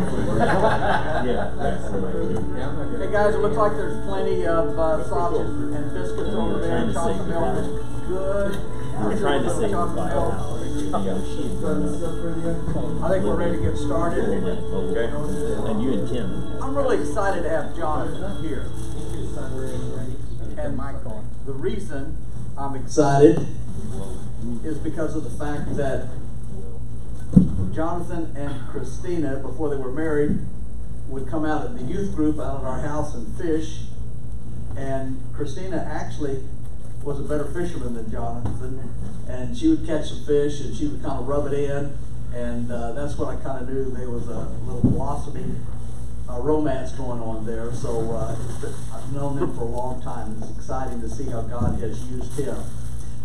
Hey guys, it looks like there's plenty of uh, sausage and biscuits over there. Chocolate milk is good. We're trying to save Chocolate by milk. I think we're ready to get started. Okay. And you and Kim. I'm really excited to have Jonathan here. And Michael. The reason I'm excited is because of the fact that Jonathan and Christina, before they were married, would come out at the youth group out at our house and fish. And Christina actually was a better fisherman than Jonathan. And she would catch some fish and she would kind of rub it in. And uh, that's what I kind of knew there was a little blossoming uh, romance going on there. So uh, I've known him for a long time. It's exciting to see how God has used him.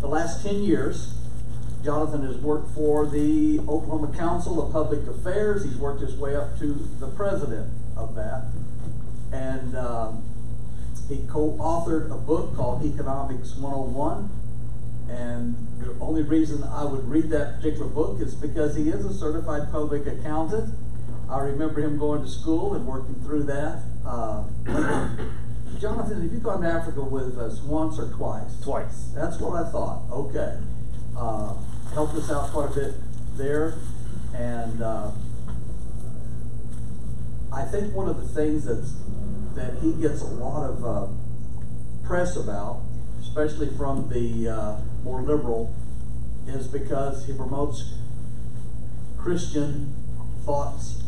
The last 10 years, Jonathan has worked for the Oklahoma Council of Public Affairs. He's worked his way up to the president of that. And um, he co authored a book called Economics 101. And the only reason I would read that particular book is because he is a certified public accountant. I remember him going to school and working through that. Uh, Jonathan, have you gone to Africa with us once or twice? Twice. That's what I thought. Okay. Uh, helped us out quite a bit there. And uh, I think one of the things that's, that he gets a lot of uh, press about, especially from the uh, more liberal, is because he promotes Christian thoughts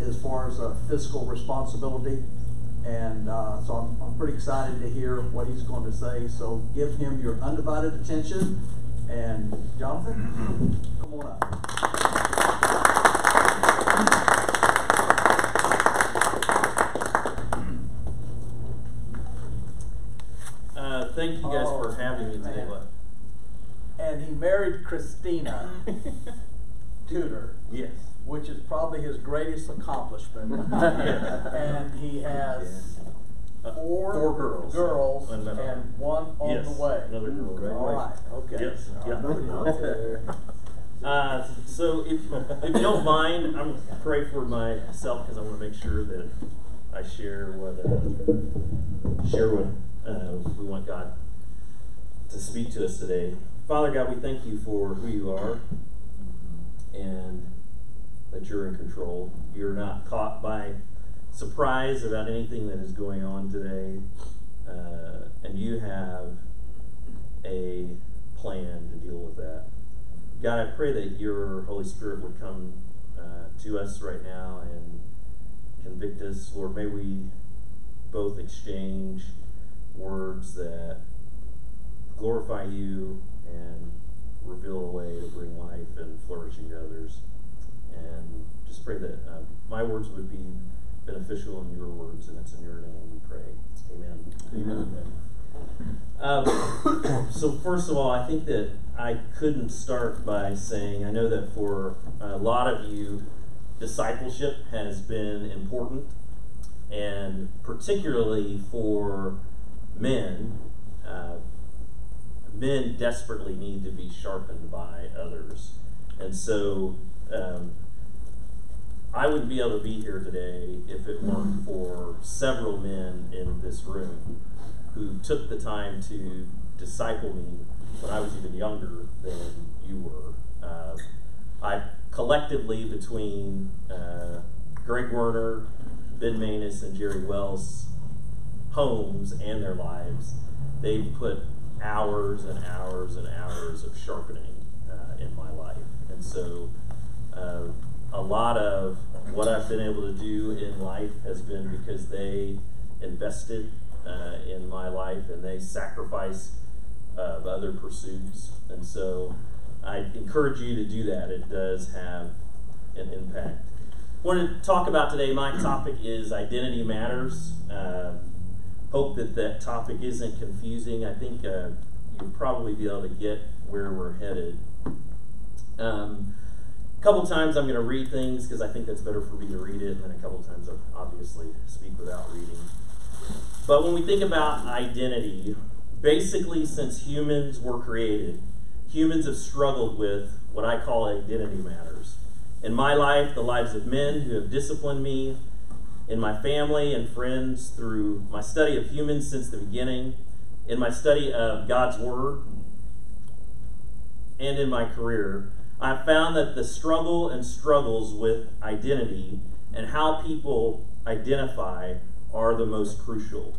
as far as uh, fiscal responsibility. And uh, so I'm, I'm pretty excited to hear what he's going to say. So give him your undivided attention. And Jonathan, come on up. Uh, thank you guys Oh, for having me today. man. What? And he married Christina Tudor, Yes. which is probably his greatest accomplishment. and he has four, four girls. girls And and, another- one on yes, the way. Another girl. All right, okay. Yes. All right. Yeah. Uh, so if, if you don't mind, I'm gonna pray for myself because I want to make sure that I share what uh, share what uh, we want God to speak to us today. Father God, we thank you for who you are and that you're in control. You're not caught by surprise about anything that is going on today, uh, and you have a plan to deal with that. God, I pray that your Holy Spirit would come uh, to us right now and convict us. Lord, may we both exchange words that glorify you and reveal a way to bring life and flourishing to others. And just pray that uh, my words would be beneficial in your words, and it's in your name we pray. Amen. Amen. Um, so first of all, I think that I couldn't start by saying I know that for a lot of you, discipleship has been important, and particularly for men, uh, men desperately need to be sharpened by others, and so. Um, I wouldn't be able to be here today if it weren't for several men in this room who took the time to disciple me when I was even younger than you were. Uh, I collectively, between uh, Greg Werner, Ben Manus, and Jerry Wells' homes and their lives, they've put hours and hours and hours of sharpening uh, in my life. And so, uh, a lot of what I've been able to do in life has been because they invested uh, in my life and they sacrificed uh, other pursuits. And so I encourage you to do that. It does have an impact. I want to talk about today, my topic is Identity Matters. Um, hope that that topic isn't confusing. I think uh, you'll probably be able to get where we're headed. Um, couple times I'm going to read things because I think that's better for me to read it, and then a couple times I'll obviously speak without reading. But when we think about identity, basically, since humans were created, humans have struggled with what I call identity matters. in my life, the lives of men who have disciplined me, in my family and friends, through my study of humans since the beginning, in my study of God's Word, and in my career, I've found that the struggle and struggles with identity and how people identify are the most crucial.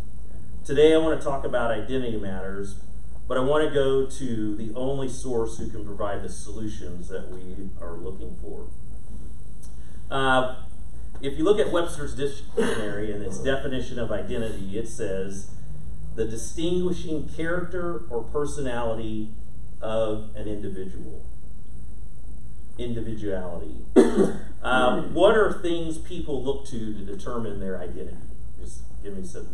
Today, I want to talk about identity matters, but I want to go to the only source who can provide the solutions that we are looking for. Uh, if you look at Webster's dictionary and its definition of identity, it says the distinguishing character or personality of an individual. Individuality. uh, what are things people look to to determine their identity? Just give me some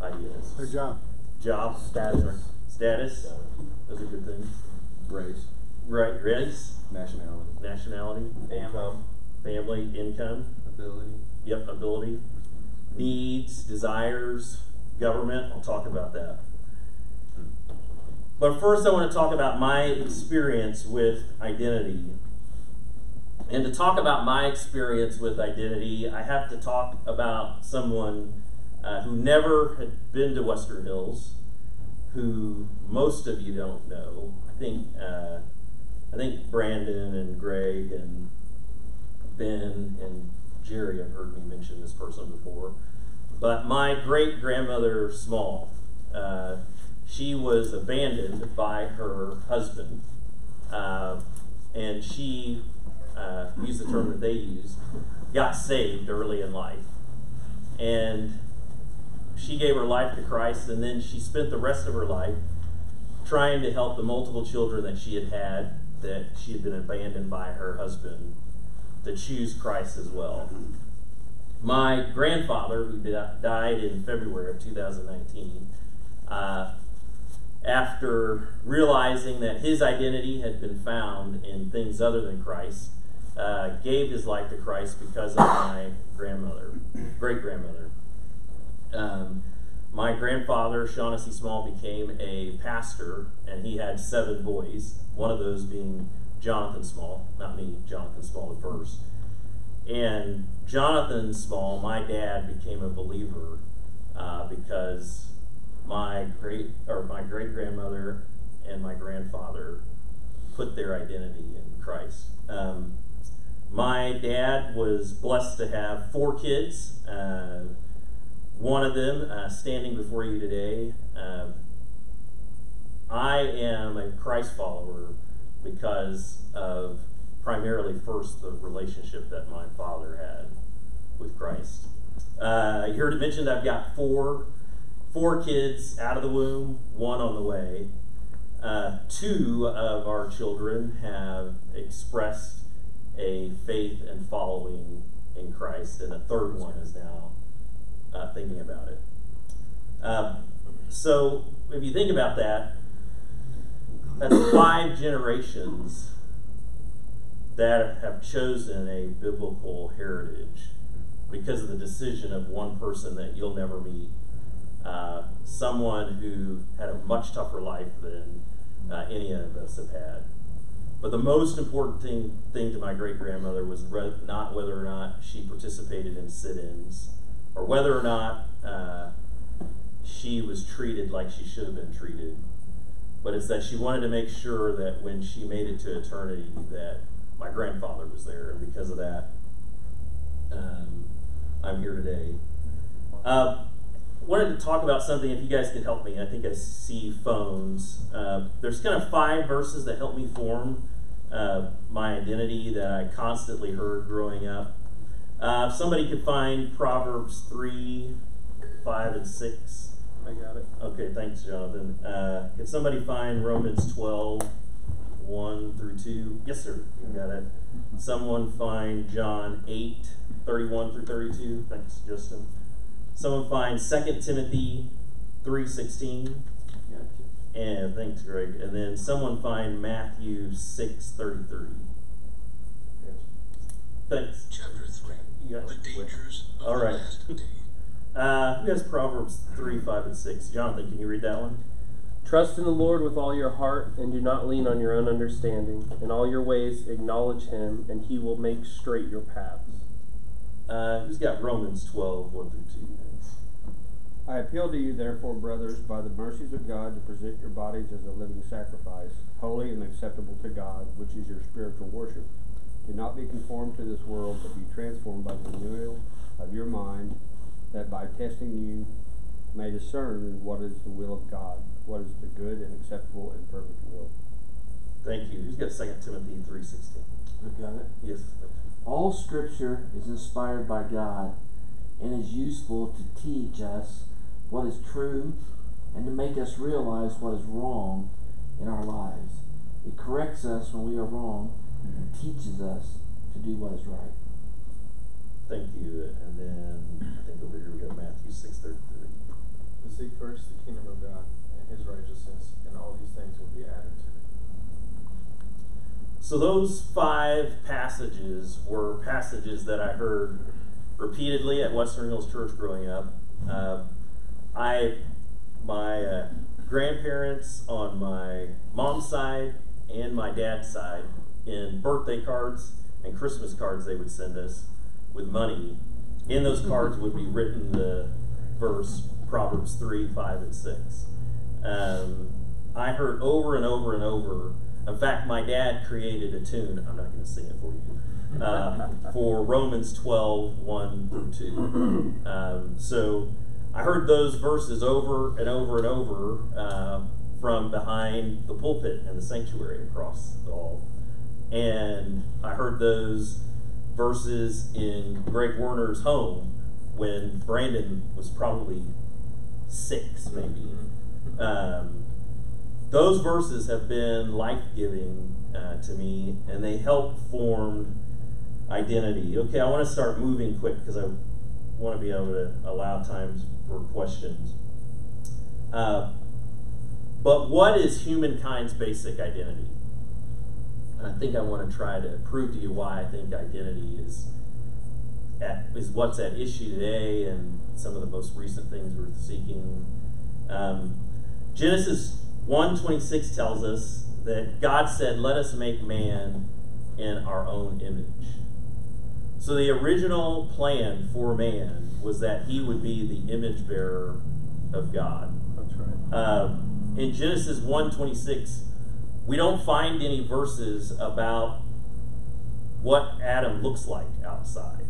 ideas. Their job. Job, Status. status. Those are good things. race, Right, race, nationality, nationality, income, family, income. ability, Yep, ability, needs, desires, government. I'll talk about that. But first, I want to talk about my experience with identity. And to talk about my experience with identity, I have to talk about someone uh, who never had been to Western Hills, who most of you don't know. I think uh, I think Brandon and Greg and Ben and Jerry have heard me mention this person before. But my great grandmother Small, uh, she was abandoned by her husband, uh, and she uh, used the term that they used, got saved early in life, and she gave her life to Christ, and then she spent the rest of her life trying to help the multiple children that she had had that she had been abandoned by her husband to choose Christ as well. My grandfather, who died in February of 2019, uh, after realizing that his identity had been found in things other than Christ, uh, gave his life to Christ because of my grandmother, great grandmother. Um, my grandfather, Shaughnessy Small, became a pastor, and he had seven boys. One of those being Jonathan Small, not me, Jonathan Small the first. And Jonathan Small, my dad, became a believer uh, because my great or my great grandmother and my grandfather put their identity in Christ. Um, my dad was blessed to have four kids. Uh, one of them uh, standing before you today. Uh, I am a Christ follower because of primarily first the relationship that my father had with Christ. Uh, you heard it mentioned I've got four four kids out of the womb, one on the way. Uh, two of our children have expressed a faith and following in Christ, and a third one is now uh, thinking about it. Um, so, if you think about that, that's five generations that have chosen a biblical heritage because of the decision of one person that you'll never meet. Uh, someone who had a much tougher life than uh, any of us have had. But the most important thing, thing to my great grandmother was re- not whether or not she participated in sit ins or whether or not uh, she was treated like she should have been treated. But it's that she wanted to make sure that when she made it to eternity, that my grandfather was there, and because of that, um, I'm here today. Uh, wanted to talk about something. If you guys could help me, I think I see phones. Uh, there's kind of five verses that help me form uh, my identity that I constantly heard growing up. Uh, if somebody could find Proverbs 3, 5, and 6. I got it. Okay, thanks, Jonathan. Uh, can somebody find Romans 12, 1 through 2? Yes, sir. You got it. Someone find John 8, 31 through 32. Thanks, Justin. Someone find 2 Timothy 3, 16. And thanks, Greg. And then someone find Matthew 6, 33. Thanks. Chapter 3 You got The it. Dangers of All the. Last Days. Uh, who has Proverbs 3, 5, and 6? Jonathan, can you read that one? Trust in the Lord with all your heart, and do not lean on your own understanding. In all your ways, acknowledge Him, and He will make straight your paths. Uh, who's got Romans 12, 1 through 2? Thanks. I appeal to you, therefore, brothers, by the mercies of God, to present your bodies as a living sacrifice, holy and acceptable to God, which is your spiritual worship. Do not be conformed to this world, but be transformed by the renewal of your mind, that by testing you may discern what is the will of God, what is the good and acceptable and perfect will. Thank you. Who's got 2 Timothy 3.16? I've got it. Yes. All scripture is inspired by God and is useful to teach us what is true and to make us realize what is wrong in our lives. It corrects us when we are wrong and teaches us to do what is right. Thank you. And then I think over here we got Matthew 6.33. To seek first the kingdom of God and his righteousness, and all these things will be added to it. So those five passages were passages that I heard repeatedly at Western Hills Church growing up. Uh, I, my uh, grandparents on my mom's side and my dad's side, in birthday cards and Christmas cards they would send us with money. In those cards would be written the verse Proverbs 3, 5, and 6. Um, I heard over and over and over. In fact, my dad created a tune. I'm not going to sing it for you. Uh, for Romans 12, 1 through 2. Um, so I heard those verses over and over and over uh, from behind the pulpit in the sanctuary across the hall. And I heard those verses in Greg Werner's home when Brandon was probably six, maybe. Um, those verses have been life giving uh, to me, and they help form identity. Okay, I want to start moving quick because I want to be able to allow times for questions. Uh, but what is humankind's basic identity? And I think I want to try to prove to you why I think identity is at, is what's at issue today and some of the most recent things we're seeking. Um, Genesis 1:26 tells us that God said, "Let us make man in our own image." So the original plan for man was that he would be the image bearer of God. That's right. Uh, in Genesis 1:26, we don't find any verses about what Adam looks like outside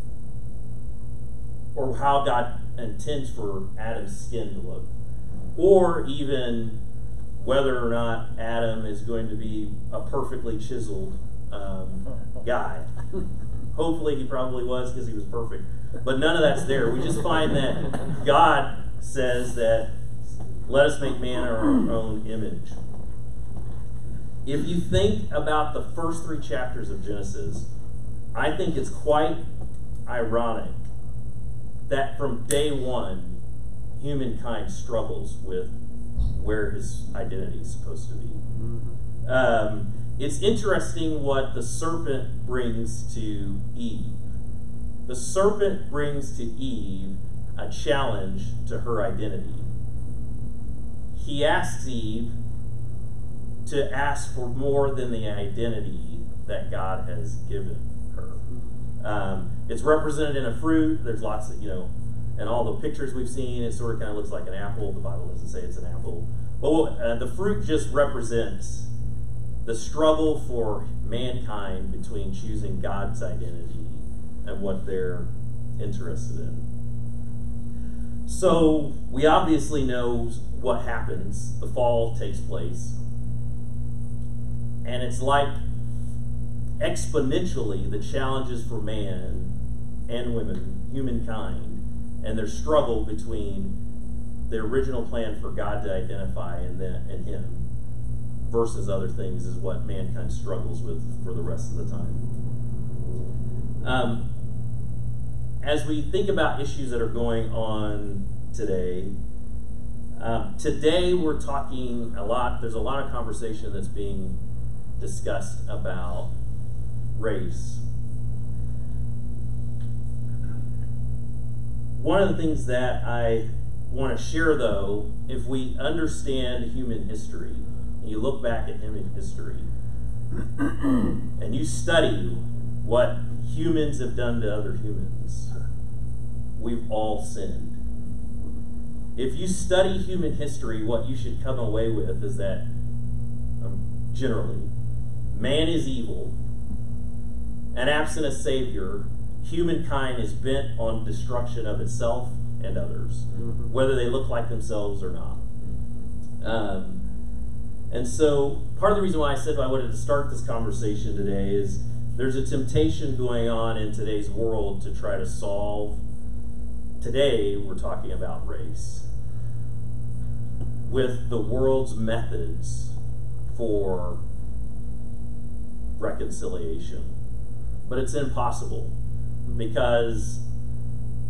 or how God intends for Adam's skin to look, or even whether or not Adam is going to be a perfectly chiseled um, guy. Hopefully, he probably was because he was perfect. But none of that's there. We just find that God says that let us make man in our own image. If you think about the first three chapters of Genesis, I think it's quite ironic that from day one, humankind struggles with where his identity is supposed to be. Um, it's interesting what the serpent brings to Eve. The serpent brings to Eve a challenge to her identity. He asks Eve to ask for more than the identity that God has given her. Um, it's represented in a fruit. There's lots of, you know, and all the pictures we've seen, it sort of kind of looks like an apple. The Bible doesn't say it's an apple. But uh, the fruit just represents the struggle for mankind between choosing God's identity and what they're interested in. So we obviously know what happens. The fall takes place. And it's like exponentially the challenges for man and women, humankind, and their struggle between the original plan for God to identify and, then, and Him versus other things is what mankind struggles with for the rest of the time. Um, as we think about issues that are going on today, um, today we're talking a lot, there's a lot of conversation that's being discussed about race. One of the things that I want to share though, if we understand human history, and you look back at human history, and you study what humans have done to other humans, we've all sinned. If you study human history, what you should come away with is that, um, generally, man is evil, and absent a savior, humankind is bent on destruction of itself and others, Mhm. whether they look like themselves or not. Um, and so, part of the reason why I said I wanted to start this conversation today is there's a temptation going on in today's world to try to solve. Today, we're talking about race with the world's methods for reconciliation. But it's impossible because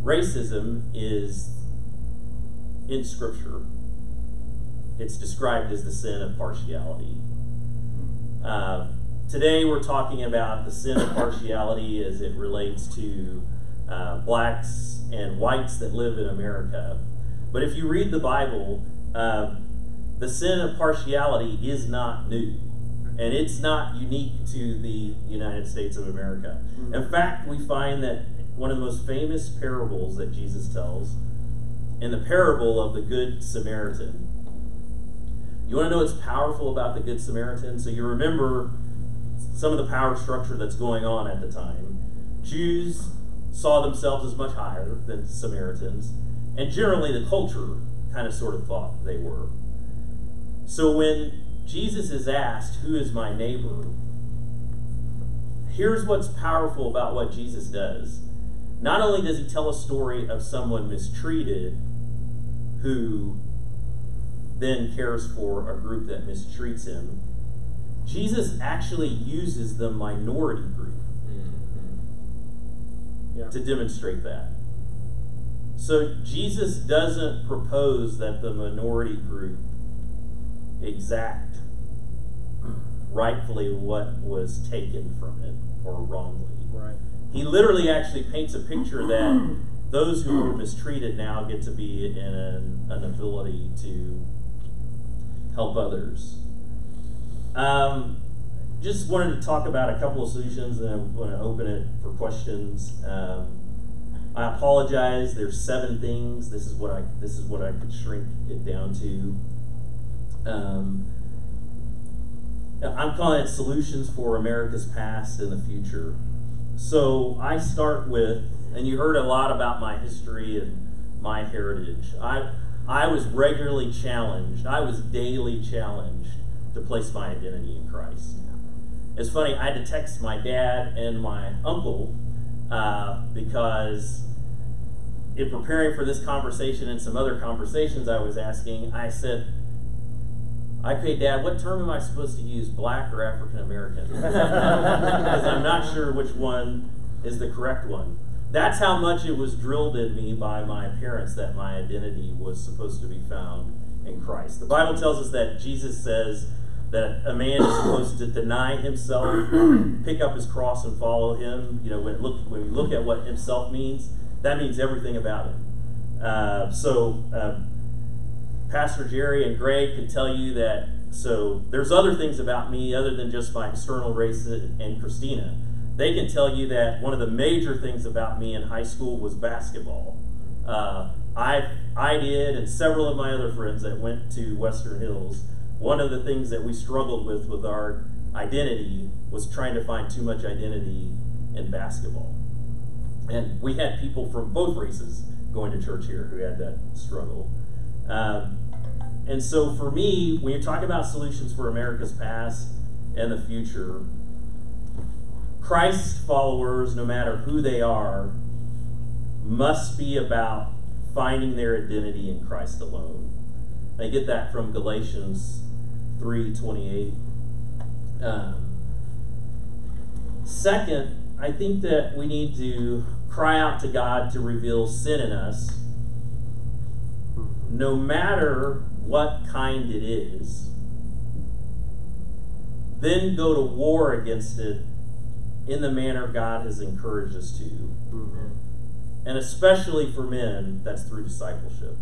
racism is in Scripture. It's described as the sin of partiality. Uh, today, we're talking about the sin of partiality as it relates to uh, blacks and whites that live in America. But if you read the Bible, uh, the sin of partiality is not new. And it's not unique to the United States of America. In fact, we find that one of the most famous parables that Jesus tells, in the parable of the Good Samaritan, you want to know what's powerful about the Good Samaritan? So you remember some of the power structure that's going on at the time. Jews saw themselves as much higher than Samaritans, and generally the culture kind of sort of thought they were. So when Jesus is asked, Who is my neighbor? Here's what's powerful about what Jesus does. Not only does he tell a story of someone mistreated who then cares for a group that mistreats him, Jesus actually uses the minority group mm-hmm. Yeah. to demonstrate that. So Jesus doesn't propose that the minority group exact rightfully what was taken from it or wrongly. Right. He literally actually paints a picture that those who were mistreated now get to be in an, an ability to help others. Um, just wanted to talk about a couple of solutions and I want to open it for questions. Um, I apologize. There's seven things. This is what I this is what I could shrink it down to. Um, I'm calling it solutions for America's past and the future. So I start with, and you heard a lot about my history and my heritage. I I was regularly challenged. I was daily challenged to place my identity in Christ. It's funny. I had to text my dad and my uncle uh, because in preparing for this conversation and some other conversations I was asking, I said, Okay, Dad, what term am I supposed to use, black or African American? because I'm not sure which one is the correct one. That's how much it was drilled in me by my parents that my identity was supposed to be found in Christ. The Bible tells us that Jesus says that a man is supposed to deny himself, pick up his cross, and follow him. You know, when, look, when we look at what himself means, that means everything about him. Uh, so, uh, Pastor Jerry and Greg can tell you that. So there's other things about me other than just my external race and Christina. They can tell you that one of the major things about me in high school was basketball. Uh, I I did, and several of my other friends that went to Western Hills. One of the things that we struggled with with our identity was trying to find too much identity in basketball. And we had people from both races going to church here who had that struggle. Um, and so for me, when you talk about solutions for America's past and the future, Christ followers, no matter who they are, must be about finding their identity in Christ alone. I get that from Galatians 3:28. Um, second, I think that we need to cry out to God to reveal sin in us no matter what kind it is, then go to war against it in the manner God has encouraged us to. Mhm. And especially for men, that's through discipleship.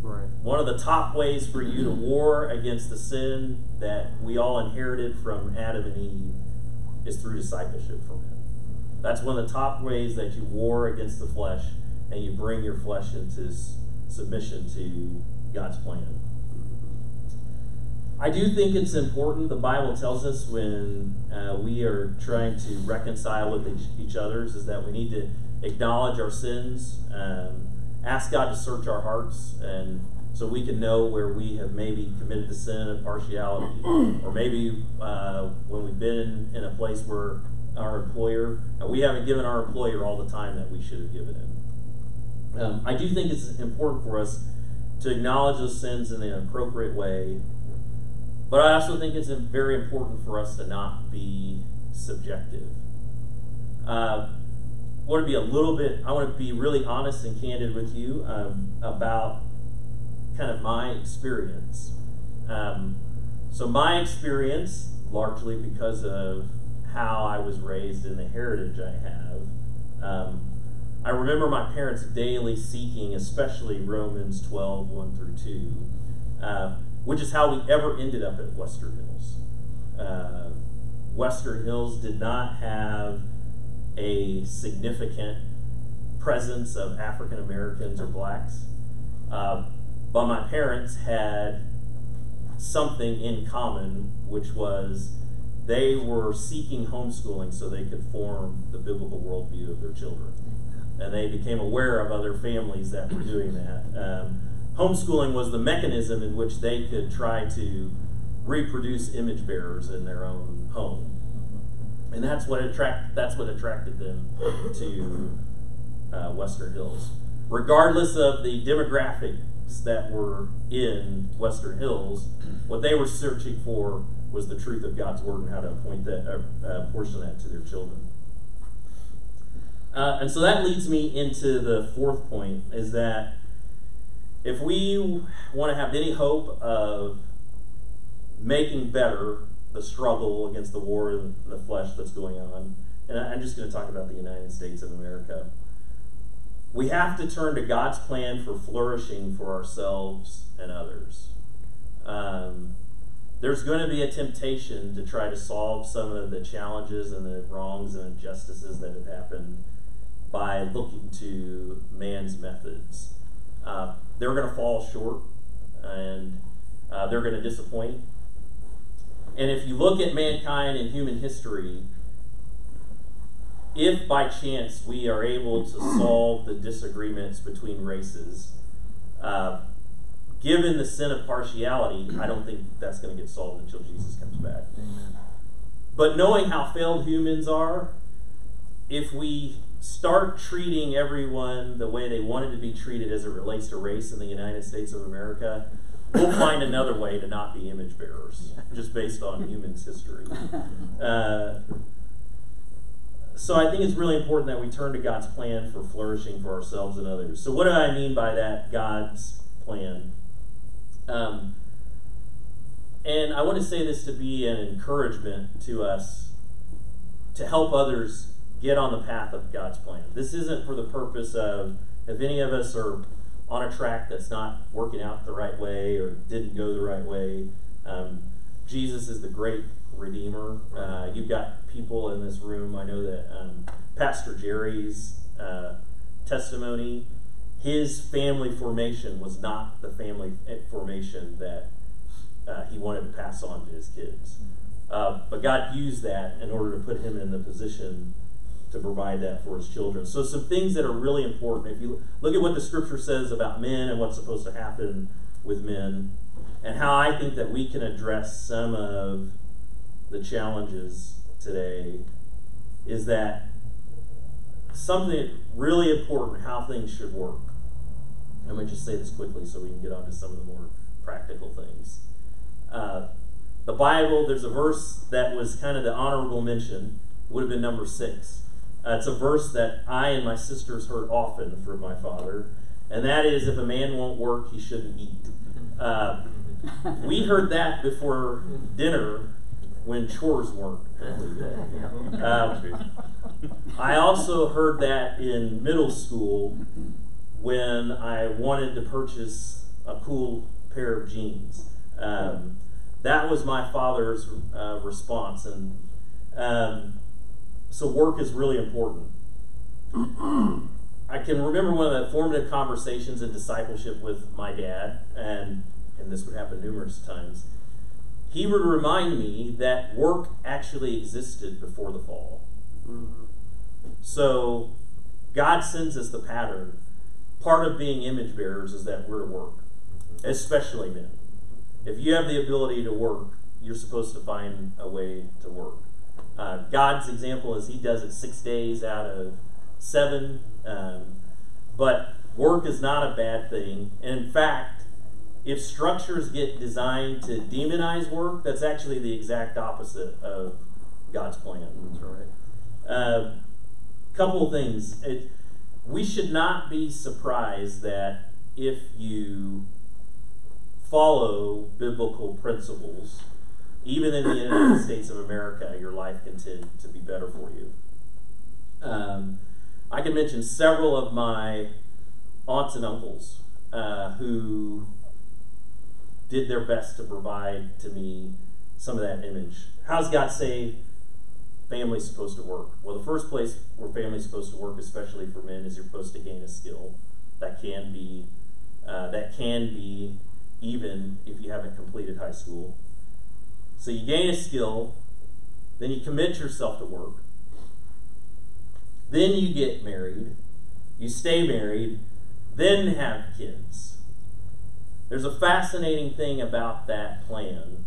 Right. One of the top ways for you to war against the sin that we all inherited from Adam and Eve is through discipleship from Him. That's one of the top ways that you war against the flesh and you bring your flesh into submission to God's plan. I do think it's important. The Bible tells us when uh, we are trying to reconcile with each, each other's is that we need to acknowledge our sins, um, ask God to search our hearts, and so we can know where we have maybe committed the sin of partiality, or maybe uh, when we've been in a place where our employer, we haven't given our employer all the time that we should have given him. Um, I do think it's important for us to acknowledge those sins in an appropriate way, but I also think it's very important for us to not be subjective. Uh, I want to be a little bit, I want to be really honest and candid with you um, about kind of my experience. Um, so, my experience, largely because of how I was raised and the heritage I have, um, I remember my parents daily seeking, especially Romans 12, 1 through 2, uh, which is how we ever ended up at Western Hills. Uh, Western Hills did not have a significant presence of African Americans or blacks, uh, but my parents had something in common, which was they were seeking homeschooling so they could form the biblical worldview of their children. And they became aware of other families that were doing that. Um, homeschooling was the mechanism in which they could try to reproduce image bearers in their own home. And that's what attract that's what attracted them to uh, Western Hills. Regardless of the demographics that were in Western Hills, what they were searching for was the truth of God's word and how to appoint that, uh, uh, portion that to their children. Uh, and so that leads me into the fourth point: is that if we want to have any hope of making better the struggle against the war in the flesh that's going on, and I'm just going to talk about the United States of America. We have to turn to God's plan for flourishing for ourselves and others. Um, there's going to be a temptation to try to solve some of the challenges and the wrongs and injustices that have happened by looking to man's methods. Uh, they're going to fall short and uh, they're going to disappoint. And if you look at mankind and human history, if by chance we are able to solve the disagreements between races, uh, given the sin of partiality, I don't think that's going to get solved until Jesus comes back. Amen. But knowing how failed humans are, if we start treating everyone the way they wanted to be treated as it relates to race in the United States of America, we'll find another way to not be image bearers, just based on humans' history. Uh, so I think it's really important that we turn to God's plan for flourishing for ourselves and others. So what do I mean by that, God's plan? Um, and I want to say this to be an encouragement to us to help others get on the path of God's plan. This isn't for the purpose of if any of us are on a track that's not working out the right way or didn't go the right way. Um, Jesus is the great redeemer. Uh, you've got people in this room. I know that um, Pastor Jerry's uh, testimony, his family formation was not the family formation that uh, he wanted to pass on to his kids. Uh, but God used that in order to put him in the position to provide that for his children. So, some things that are really important. If you look at what the scripture says about men and what's supposed to happen with men, and how I think that we can address some of the challenges today, is that something really important how things should work. I'm going to just say this quickly so we can get on to some of the more practical things. Uh, the Bible, there's a verse that was kind of the honorable mention, would have been number six. Uh, it's a verse that I and my sisters heard often from my father, and that is if a man won't work, he shouldn't eat. Uh, we heard that before dinner when chores weren't. Um, I also heard that in middle school when I wanted to purchase a cool pair of jeans. Um, that was my father's uh, response, and um, so work is really important. I can remember one of the formative conversations in discipleship with my dad, and and this would happen numerous times. He would remind me that work actually existed before the fall. So God sends us the pattern. Part of being image bearers is that we're to work, especially men. If you have the ability to work, you're supposed to find a way to work. Uh, God's example is He does it six days out of seven. Um, but work is not a bad thing. And in fact, if structures get designed to demonize work, that's actually the exact opposite of God's plan. That's right. Uh, couple of things. It, we should not be surprised that if you follow biblical principles, even in the United States of America, your life can tend to be better for you. Um, I can mention several of my aunts and uncles uh, who did their best to provide to me some of that image. How's God say family's supposed to work? Well, the first place where family's supposed to work, especially for men, is you're supposed to gain a skill that can be uh, that can be even if you haven't completed high school. So you gain a skill, then you commit yourself to work. Then you get married, you stay married, then have kids. There's a fascinating thing about that plan.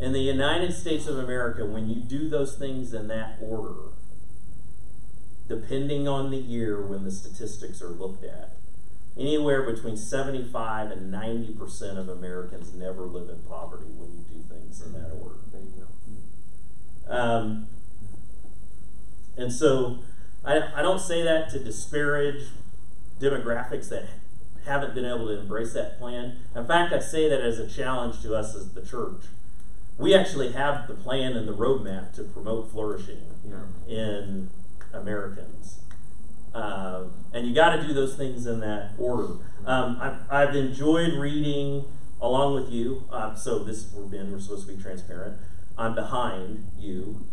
In the United States of America, when you do those things in that order, depending on the year when the statistics are looked at, anywhere between 75 and 90% of Americans never live in poverty when you do things in that order. There you go. Um, and so I, I don't say that to disparage demographics that haven't been able to embrace that plan. In fact, I say that as a challenge to us as the church. We actually have the plan and the roadmap to promote flourishing Yeah. in Americans. Um, and you got to do those things in that order. Um, I've, I've enjoyed reading along with you. Um, so this we're Ben, we're supposed to be transparent. I'm behind you,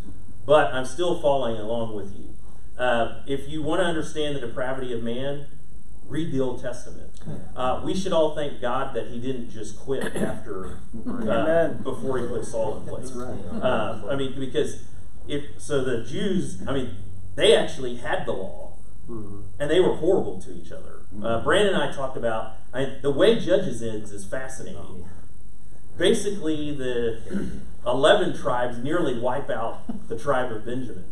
but I'm still following along with you. Uh, if you want to understand the depravity of man, read the Old Testament. Uh, we should all thank God that He didn't just quit after uh, before He put Saul in place. Right. Uh, I mean, because if so, the Jews, I mean, they actually had the law, Mhm. and they were horrible to each other. Uh, Brandon and I talked about I, the way Judges ends is fascinating. Basically, the eleven tribes nearly wipe out the tribe of Benjamin,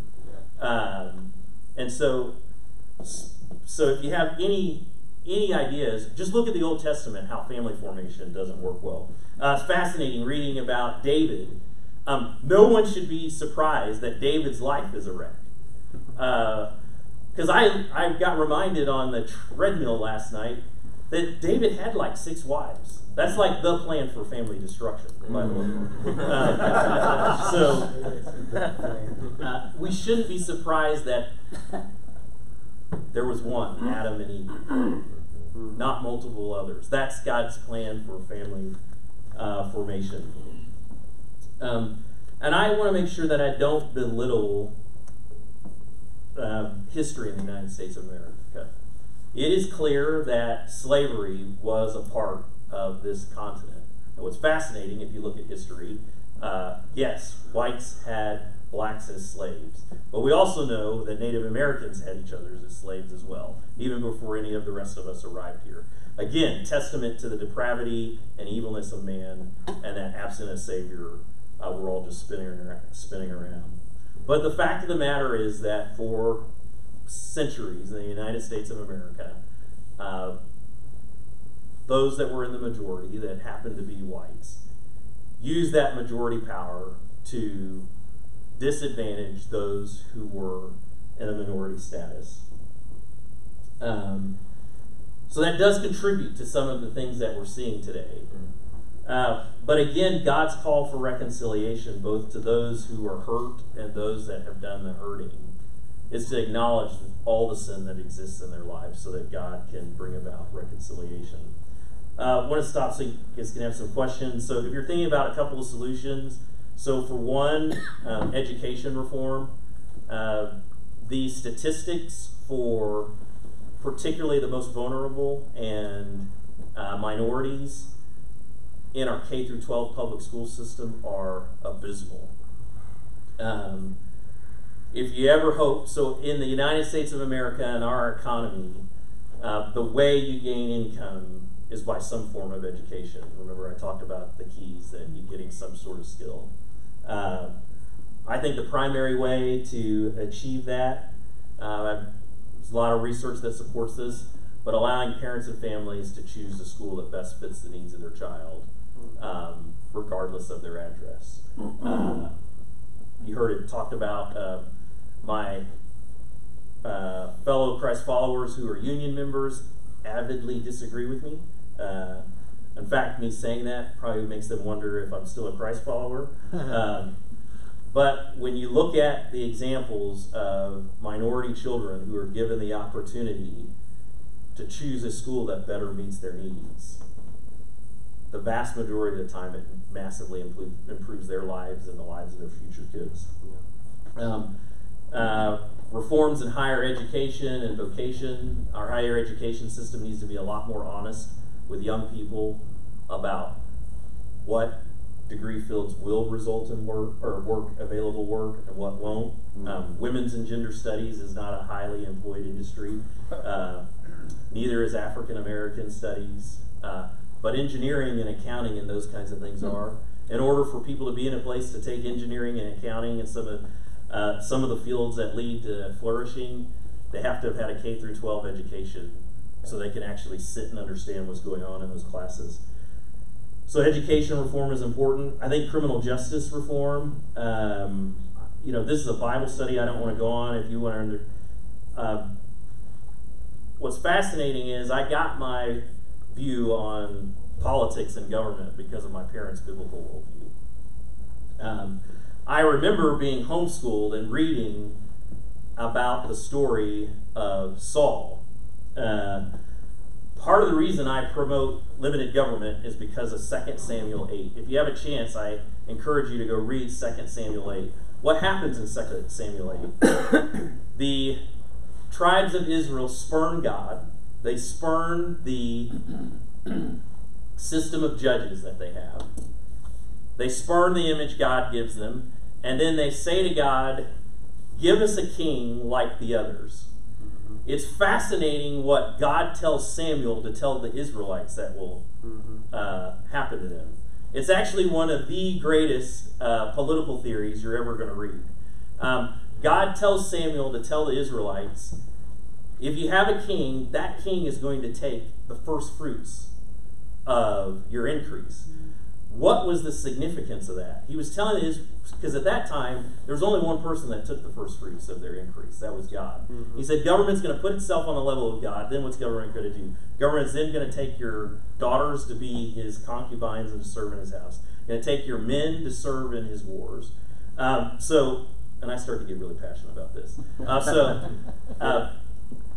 um, and so so if you have any any ideas, just look at the Old Testament how family formation doesn't work well. Uh, it's fascinating reading about David. Um, no one should be surprised that David's life is a wreck. Because I, I got reminded on the treadmill last night that David had like six wives. That's like the plan for family destruction, by the way. Uh, so uh, we shouldn't be surprised that there was one, Adam and Eve, not multiple others. That's God's plan for family uh, formation. Um, and I want to make sure that I don't belittle uh, history in the United States of America. It is clear that slavery was a part of this continent. And what's fascinating, if you look at history, uh, yes, whites had blacks as slaves, but we also know that Native Americans had each other as slaves as well, even before any of the rest of us arrived here. Again, testament to the depravity and evilness of man, and that absent a savior, uh, we're all just spinning around, spinning around. But the fact of the matter is that for centuries in the United States of America, uh, those that were in the majority, that happened to be whites, used that majority power to disadvantage those who were in a minority status. Um, so that does contribute to some of the things that we're seeing today. Uh, but again, God's call for reconciliation, both to those who are hurt and those that have done the hurting, is to acknowledge all the sin that exists in their lives so that God can bring about reconciliation. uh, want to stop so you guys can have some questions. So if you're thinking about a couple of solutions, so for one, um, education reform, uh, the statistics for particularly the most vulnerable and uh, minorities in our K through 12 public school system are abysmal. Um, if you ever hope, so in the United States of America and our economy, uh, the way you gain income is by some form of education. Remember, I talked about the keys that you getting some sort of skill. Uh, I think the primary way to achieve that, uh, there's a lot of research that supports this, but allowing parents and families to choose the school that best fits the needs of their child, um, regardless of their address. Uh, you heard it talked about uh, my uh, fellow Christ followers who are union members avidly disagree with me. Uh, in fact, me saying that probably makes them wonder if I'm still a Christ follower. um, but when you look at the examples of minority children who are given the opportunity to choose a school that better meets their needs, the vast majority of the time it massively improve, improves their lives and the lives of their future kids. Um, uh, reforms in higher education and vocation. Our higher education system needs to be a lot more honest with young people about what degree fields will result in work or work available work and what won't. Um, women's and gender studies is not a highly employed industry. Uh, neither is African American studies. Uh, but engineering and accounting and those kinds of things are. In order for people to be in a place to take engineering and accounting and some of uh, some of the fields that lead to flourishing, they have to have had a K through 12 education so they can actually sit and understand what's going on in those classes. So education reform is important. I think criminal justice reform. Um, you know, this is a Bible study. I don't want to go on. If you want to, under, uh, what's fascinating is I got my view on politics and government because of my parents' biblical worldview. Um, I remember being homeschooled and reading about the story of Saul. Uh, part of the reason I promote limited government is because of 2 Samuel 8. If you have a chance, I encourage you to go read 2 Samuel 8. What happens in 2 Samuel 8? the tribes of Israel spurn God, they spurn the system of judges that they have. They spurn the image God gives them, and then they say to God, Give us a king like the others. It's fascinating what God tells Samuel to tell the Israelites that will uh, happen to them. It's actually one of the greatest uh, political theories you're ever going to read. Um, God tells Samuel to tell the Israelites if you have a king, that king is going to take the first fruits of your increase. What was the significance of that? He was telling his, because at that time, there was only one person that took the first fruits of their increase. That was God. Mhm. He said, government's going to put itself on the level of God. Then what's government going to do? Government's then going to take your daughters to be his concubines and to serve in his house. Going to take your men to serve in his wars. Um, so, and I start to get really passionate about this. Uh, so, uh,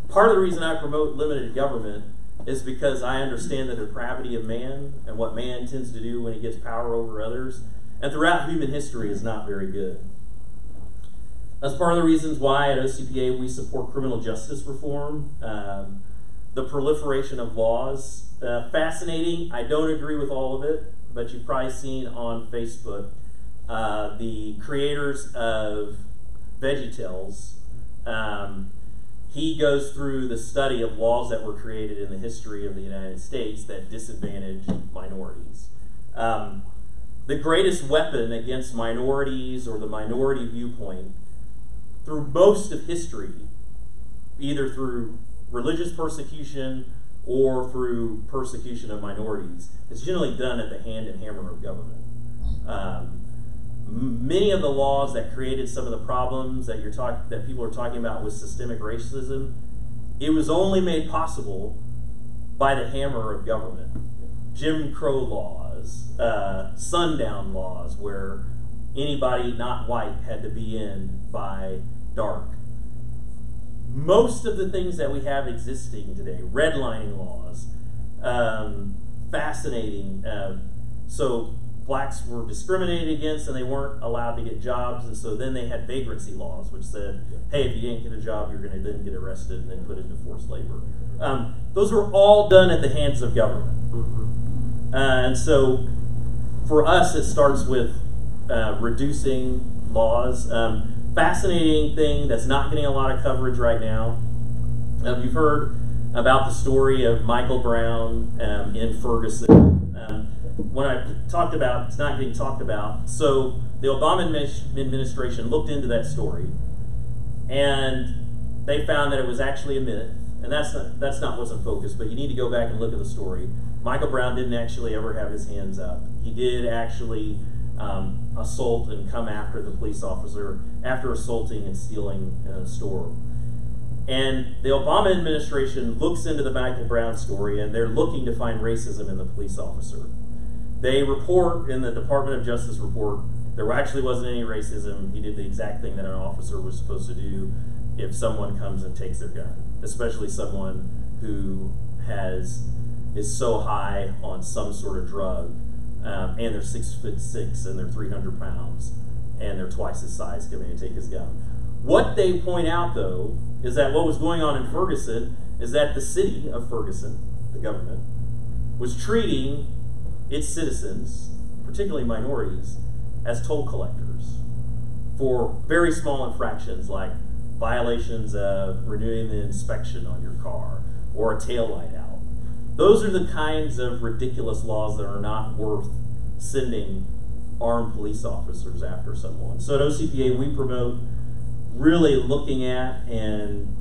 part of the reason I promote limited government is because I understand the depravity of man and what man tends to do when he gets power over others. And throughout human history is not very good. That's part of the reasons why at OCPA we support criminal justice reform, um, the proliferation of laws. Uh, fascinating. I don't agree with all of it, but you've probably seen on Facebook uh, the creators of VeggieTales. Um, he goes through the study of laws that were created in the history of the United States that disadvantage minorities. Um, the greatest weapon against minorities or the minority viewpoint through most of history, either through religious persecution or through persecution of minorities, is generally done at the hand and hammer of government. Um, many of the laws that created some of the problems that you're talking that people are talking about with systemic racism, it was only made possible by the hammer of government. Jim Crow laws, uh, sundown laws, where anybody not white had to be in by dark. Most of the things that we have existing today, redlining laws, um, fascinating. Uh, so blacks were discriminated against and they weren't allowed to get jobs, and so then they had vagrancy laws, which said, hey, if you didn't get a job, you're going to then get arrested and then put into forced labor. Um, those were all done at the hands of government. Uh, and so for us, it starts with uh, reducing laws. Um, fascinating thing that's not getting a lot of coverage right now. Um, you've heard about the story of Michael Brown um, in Ferguson. When I talked about, it's not getting talked about. So the Obama administration looked into that story, and they found that it was actually a myth. And that's not that's not what's in focus. But you need to go back and look at the story. Michael Brown didn't actually ever have his hands up. He did actually um, assault and come after the police officer after assaulting and stealing in a store. And the Obama administration looks into the Michael Brown story and they're looking to find racism in the police officer. They report in the Department of Justice report there actually wasn't any racism. He did the exact thing that an officer was supposed to do if someone comes and takes their gun, especially someone who has is so high on some sort of drug, um, and they're six foot six and they're 300 pounds, and they're twice his size coming to take his gun. What they point out, though, is that what was going on in Ferguson is that the city of Ferguson, the government, was treating its citizens, particularly minorities, as toll collectors for very small infractions like violations of renewing the inspection on your car or a tail light out. Those are the kinds of ridiculous laws that are not worth sending armed police officers after someone. So at OCPA, we promote really looking at and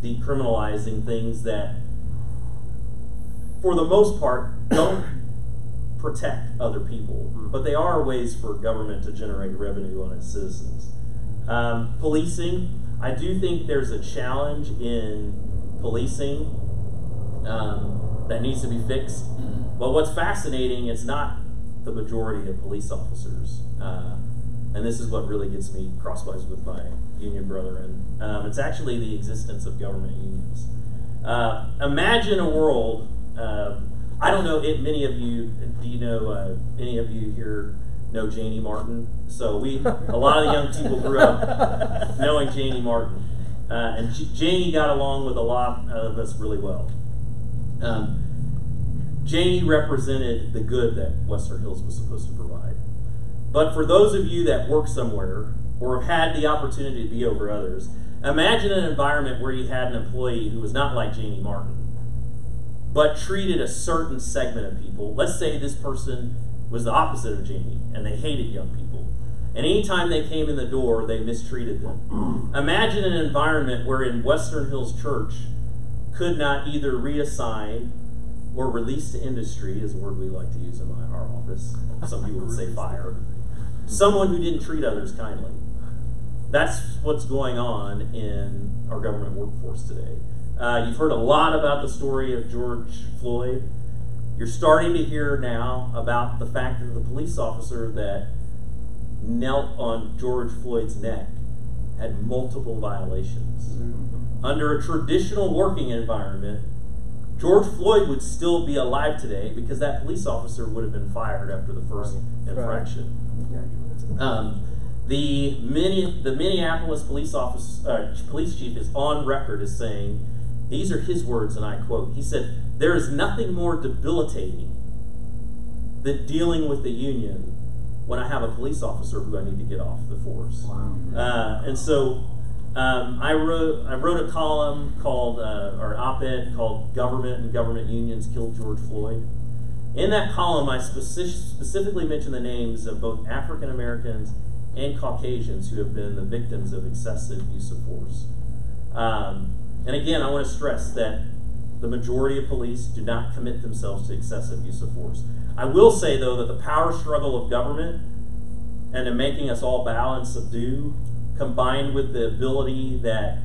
decriminalizing things that, for the most part, don't protect other people, but they are ways for government to generate revenue on its citizens. Um, policing, I do think there's a challenge in policing um, that needs to be fixed. But what's fascinating is not the majority of police officers. Uh, and this is what really gets me crosswise with my union brethren. Um, it's actually the existence of government unions. Uh, imagine a world. Uh, I don't know if many of you do you know uh, any of you here know Janie Martin. So we a lot of the young people grew up knowing Janie Martin, uh, and J- Janie got along with a lot of us really well. Um, Janie represented the good that Western Hills was supposed to provide. But for those of you that work somewhere or have had the opportunity to be over others, imagine an environment where you had an employee who was not like Janie Martin, but treated a certain segment of people. Let's say this person was the opposite of Janie and they hated young people. And anytime they came in the door, they mistreated them. Imagine an environment where in Western Hills Church could not either reassign or release to industry, is a word we like to use in my, our office. Some people would say fire. Someone who didn't treat others kindly. That's what's going on in our government workforce today. Uh, you've heard a lot about the story of George Floyd. You're starting to hear now about the fact that the police officer that knelt on George Floyd's neck had multiple violations. Under a traditional working environment, George Floyd would still be alive today because that police officer would have been fired after the first infraction. Um, the Minne- the Minneapolis police office uh, police chief is on record as saying, these are his words, and I quote. He said, "There is nothing more debilitating than dealing with the union when I have a police officer who I need to get off the force." Uh, and so um, I wrote I wrote a column called uh, or op-ed called "Government and Government Unions Killed George Floyd." In that column, I speci- specifically mentioned the names of both African Americans and Caucasians who have been the victims of excessive use of force. Um, and again, I want to stress that the majority of police do not commit themselves to excessive use of force. I will say, though, that the power struggle of government and in making us all bow and subdue, combined with the ability that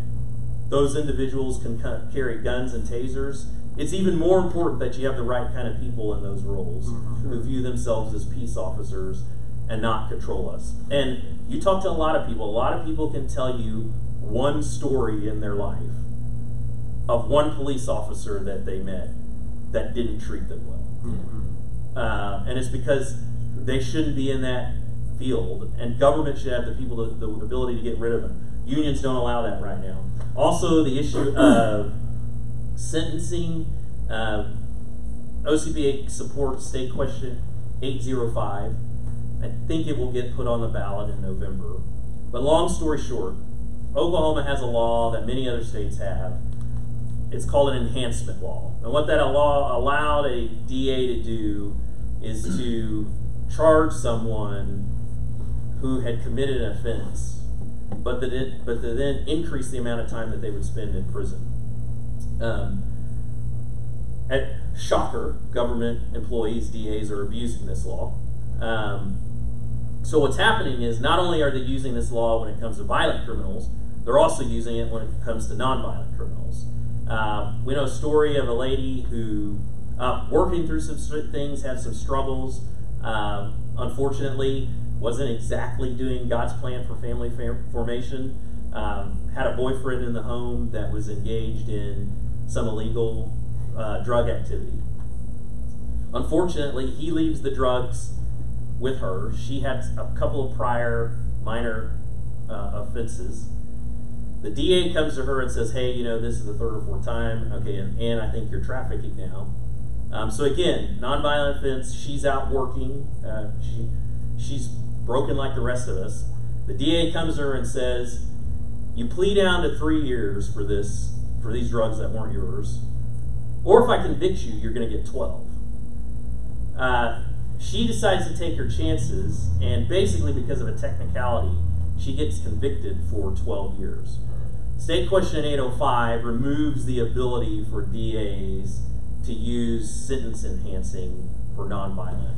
those individuals can carry guns and tasers, it's even more important that you have the right kind of people in those roles mm-hmm. who view themselves as peace officers and not control us. And you talk to a lot of people, a lot of people can tell you one story in their life of one police officer that they met that didn't treat them well. Uh, and it's because they shouldn't be in that field, and government should have the people the, the ability to get rid of them. Unions don't allow that right now. Also, the issue of sentencing. Uh, OCPA supports state question 805. I think it will get put on the ballot in November. But long story short, Oklahoma has a law that many other states have. It's called an enhancement law. And what that law allowed a DA to do is to charge someone who had committed an offense, but that it, but to then increase the amount of time that they would spend in prison. Um, at shocker, government employees, DAs, are abusing this law. Um, so what's happening is not only are they using this law when it comes to violent criminals, they're also using it when it comes to nonviolent criminals. Uh, we know a story of a lady who, uh, working through some things, had some struggles. Um, unfortunately, wasn't exactly doing God's plan for family formation. Um, had a boyfriend in the home that was engaged in some illegal uh, drug activity. Unfortunately, he leaves the drugs with her. She had a couple of prior minor uh, offenses. The DA comes to her and says, "Hey, you know, this is the third or fourth time. Okay, and, and I think you're trafficking now." Um, so again, nonviolent offense. She's out working. Uh, she she's broken like the rest of us. The DA comes to her and says, "You plead down to three years for this for these drugs that weren't yours, or if I convict you, you're going to get 12." Uh, she decides to take her chances, and basically, because of a technicality, she gets convicted for 12 years. State Question 805 removes the ability for DAs to use sentence enhancing for nonviolent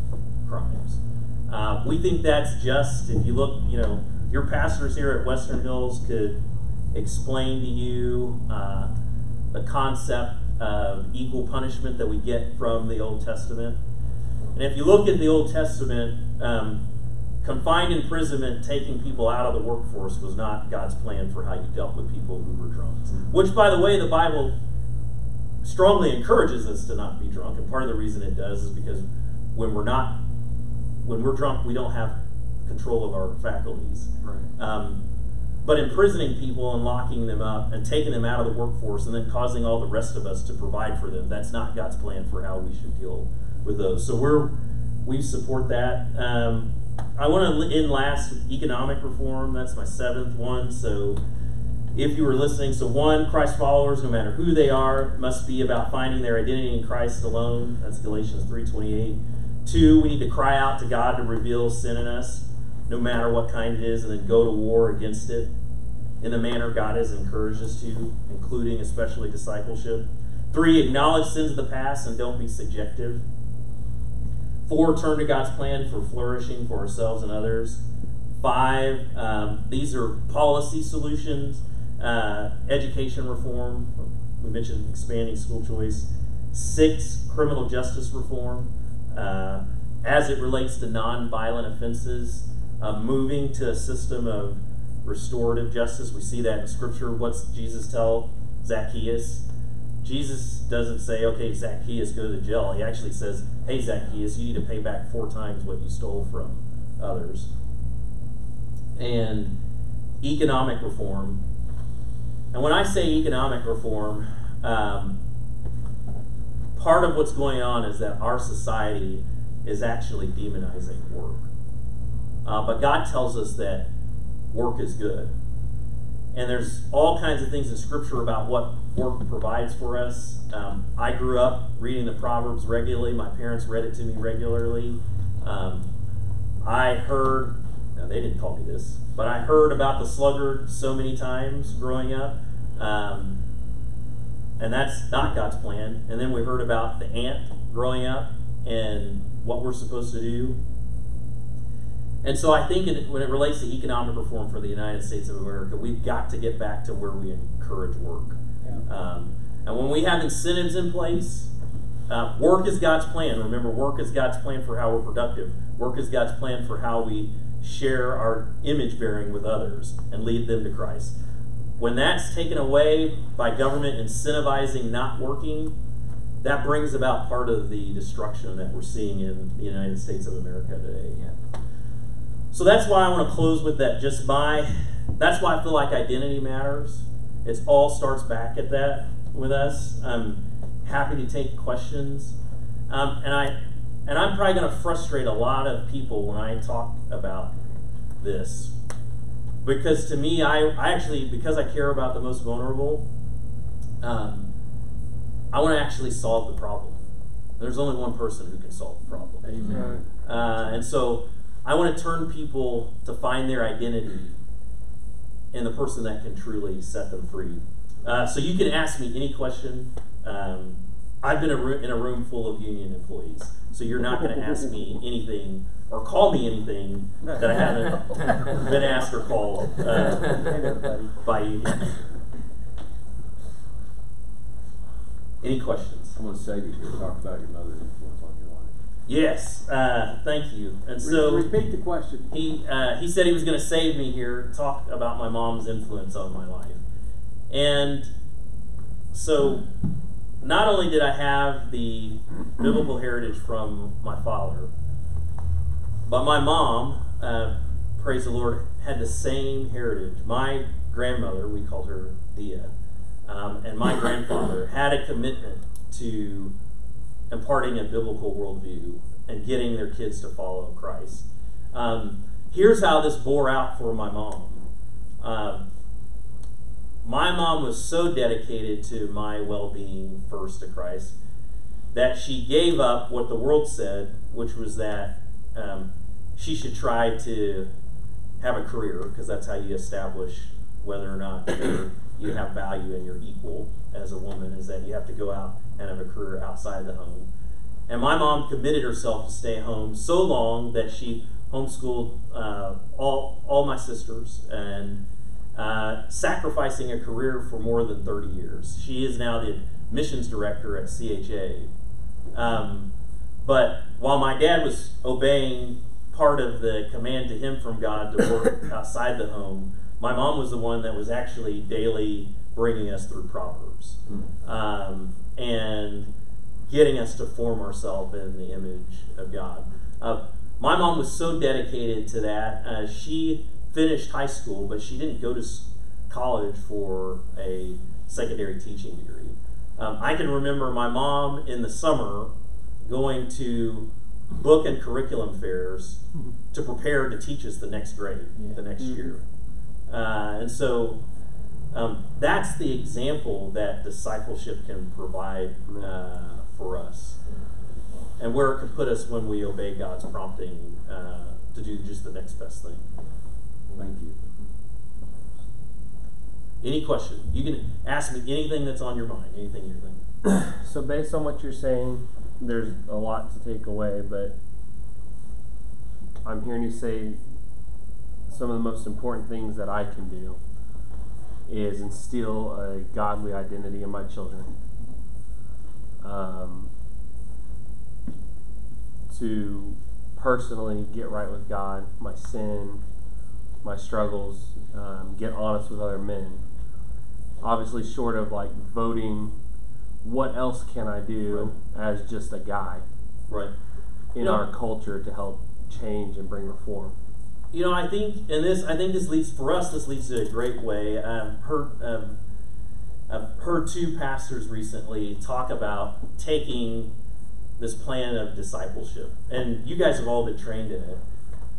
crimes. Uh, we think that's just, if you look, you know, your pastors here at Western Hills could explain to you uh, the concept of equal punishment that we get from the Old Testament. And if you look at the Old Testament, um, confined imprisonment, taking people out of the workforce, was not God's plan for how you dealt with people who were drunk. Which, by the way, the Bible strongly encourages us to not be drunk. And part of the reason it does is because when we're not, when we're drunk, we don't have control of our faculties. Right. Um, but imprisoning people and locking them up and taking them out of the workforce and then causing all the rest of us to provide for them, that's not God's plan for how we should deal with those. So we're, we support that. Um, I want to end last with economic reform. That's my seventh one. So if you were listening, so one, Christ followers, no matter who they are, must be about finding their identity in Christ alone. That's Galatians 3.28. Two, we need to cry out to God to reveal sin in us, no matter what kind it is, and then go to war against it in the manner God has encouraged us to, including especially discipleship. Three, acknowledge sins of the past and don't be subjective. Four, turn to God's plan for flourishing for ourselves and others. Five, um, these are policy solutions. Uh, education reform, we mentioned expanding school choice. Six, criminal justice reform. Uh, as it relates to nonviolent offenses, uh, moving to a system of restorative justice. We see that in Scripture. What's Jesus tell Zacchaeus? Jesus doesn't say, okay, Zacchaeus, go to jail. He actually says, hey, Zacchaeus, you need to pay back four times what you stole from others. And economic reform. And when I say economic reform, um, part of what's going on is that our society is actually demonizing work. Uh, but God tells us that work is good. And there's all kinds of things in Scripture about what work provides for us. Um, I grew up reading the Proverbs regularly. My parents read it to me regularly. Um, I heard, now they didn't call me this, but I heard about the sluggard so many times growing up. Um, and that's not God's plan. And then we heard about the ant growing up and what we're supposed to do. And so I think when it relates to economic reform for the United States of America, we've got to get back to where we encourage work. Um, and when we have incentives in place, uh, work is God's plan. Remember, work is God's plan for how we're productive. Work is God's plan for how we share our image bearing with others and lead them to Christ. When that's taken away by government incentivizing not working, that brings about part of the destruction that we're seeing in the United States of America today. Yeah. So that's why I want to close with that. Just my, that's why I feel like identity matters. It all starts back at that with us. I'm happy to take questions, um, and I, and I'm probably going to frustrate a lot of people when I talk about this, because to me, I, I actually because I care about the most vulnerable. Um, I want to actually solve the problem. There's only one person who can solve the problem. Amen. Uh, and so I want to turn people to find their identity in the person that can truly set them free. Uh, so you can ask me any question. Um, I've been a roo- in a room full of union employees, so you're not going to ask me anything or call me anything that I haven't been asked or called uh, by union. Any questions? I'm going to save you here. Talk about your mother's influence on your life. Yes, uh, thank you. And so repeat the question. he uh, he said he was going to save me here, talk about my mom's influence on my life, and so not only did I have the biblical heritage from my father, but my mom, uh, praise the Lord, had the same heritage. My grandmother, we called her Dia, um, and my grandfather had a commitment to imparting a biblical worldview and getting their kids to follow Christ. Um, here's how this bore out for my mom. Uh, my mom was so dedicated to my well being first to Christ that she gave up what the world said, which was that um, she should try to have a career, because that's how you establish whether or not you have value and you're equal as a woman, is that you have to go out and have a career outside the home. And my mom committed herself to stay home so long that she homeschooled uh, all, all my sisters and uh, sacrificing a career for more than 30 years. She is now the missions director at CHA. Um, but while my dad was obeying part of the command to him from God to work outside the home, my mom was the one that was actually daily bringing us through Proverbs um, and getting us to form ourselves in the image of God. Uh, my mom was so dedicated to that. Uh, she finished high school, but she didn't go to college for a secondary teaching degree. Um, I can remember my mom in the summer going to book and curriculum fairs to prepare to teach us the next grade, the next year. Uh, and so um, that's the example that discipleship can provide uh, for us and where it can put us when we obey God's prompting uh, to do just the next best thing. Thank you. Any question? You can ask me anything that's on your mind, anything you're thinking. So based on what you're saying, there's a lot to take away, but I'm hearing you say some of the most important things that I can do is instill a godly identity in my children. Um, to personally get right with God, my sin, my struggles, um, get honest with other men. Obviously, short of like voting, what else can I do as just a guy Right. in Yeah. our culture to help change and bring reform? You know, I think, and this, I think this leads for us. This leads to a great way. I've heard, um, I've heard two pastors recently talk about taking this plan of discipleship, and you guys have all been trained in it.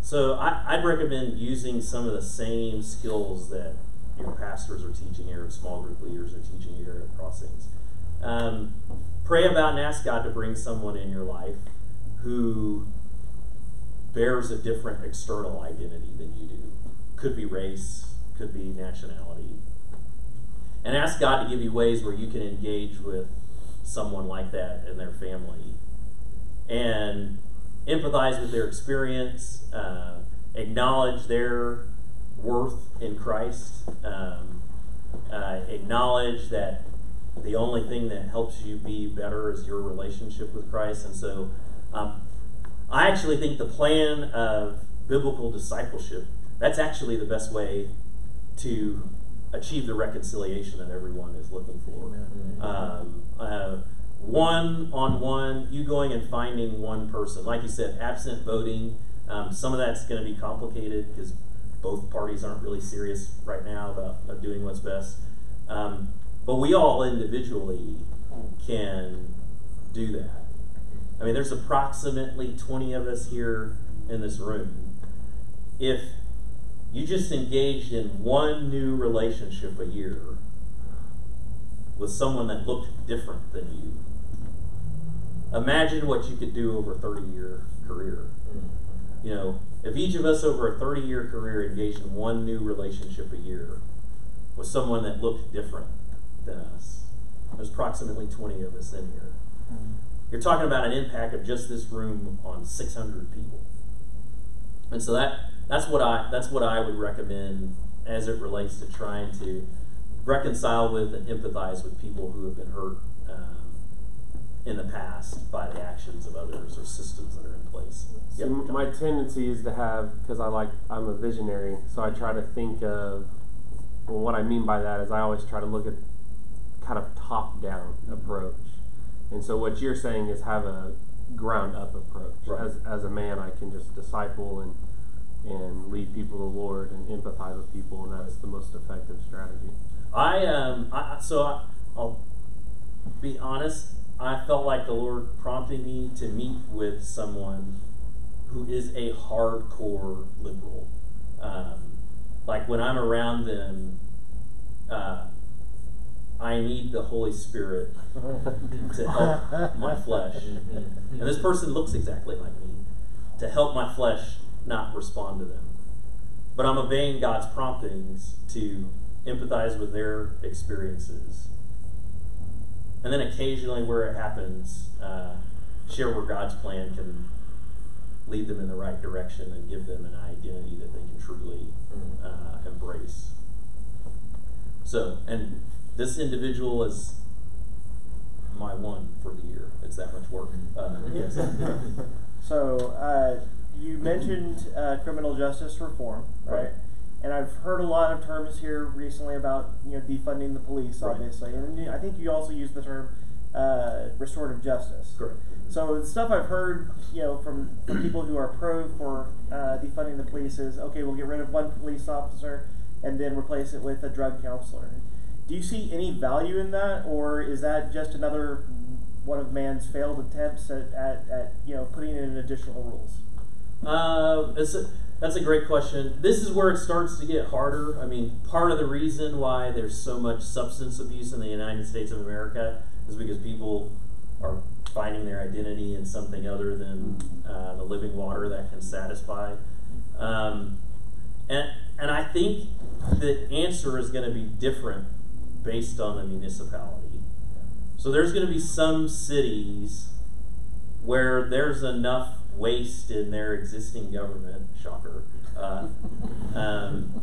So I, I'd recommend using some of the same skills that your pastors are teaching here, small group leaders are teaching here at Crossings. Um, pray about and ask God to bring someone in your life who bears a different external identity than you do. Could be race, could be nationality. And ask God to give you ways where you can engage with someone like that and their family and empathize with their experience, uh, acknowledge their worth in Christ, um, uh, acknowledge that the only thing that helps you be better is your relationship with Christ. And so um, I actually think the plan of biblical discipleship, that's actually the best way to achieve the reconciliation that everyone is looking for. Um, uh, one on one, you going and finding one person. Like you said, absent voting. Um, some of that's going to be complicated because both parties aren't really serious right now about, about doing what's best. Um, but we all individually can do that. I mean, there's approximately 20 of us here in this room. If you just engaged in one new relationship a year with someone that looked different than you, imagine what you could do over a 30 year career. You know, if each of us over a 30 year career engaged in one new relationship a year with someone that looked different than us, there's approximately 20 of us in here. Hmm. You're talking about an impact of just this room on 600 people. And so that that's what I that's what I would recommend as it relates to trying to reconcile with and empathize with people who have been hurt um, in the past by the actions of others or systems that are in place. Yep, my tendency is to have because I like I'm a visionary, so I try to think of. Well, what I mean by that is I always try to look at kind of top down approach, and so what you're saying is have a ground up approach. Right. As as a man, I can just disciple and and lead people to the Lord and empathize with people, and that's the most effective strategy. I um I so I, I'll be honest. I felt like the Lord prompting me to meet with someone who is a hardcore liberal. Um, like when I'm around them, uh, I need the Holy Spirit to help my flesh. And this person looks exactly like me to help my flesh not respond to them. But I'm obeying God's promptings to empathize with their experiences. And then occasionally, where it happens, uh, share where God's plan can lead them in the right direction and give them an identity that they can truly uh, embrace. So, and this individual is my one for the year. It's that much work. Uh, yes. So, uh, you mentioned uh, criminal justice reform, right? Right. And I've heard a lot of terms here recently about you know defunding the police, Right. obviously, and I think you also used the term uh, restorative justice. Correct. So the stuff I've heard, you know, from, from people who are pro for uh, defunding the police is okay. We'll get rid of one police officer and then replace it with a drug counselor. Do you see any value in that, or is that just another one of man's failed attempts at, at, at you know putting in additional rules? Uh, it's a, that's a great question. This is where it starts to get harder. I mean, part of the reason why there's so much substance abuse in the United States of America is because people are finding their identity in something other than uh, the living water that can satisfy. Um, and and I think the answer is going to be different based on the municipality. So there's going to be some cities where there's enough waste in their existing government, shocker. Uh, um,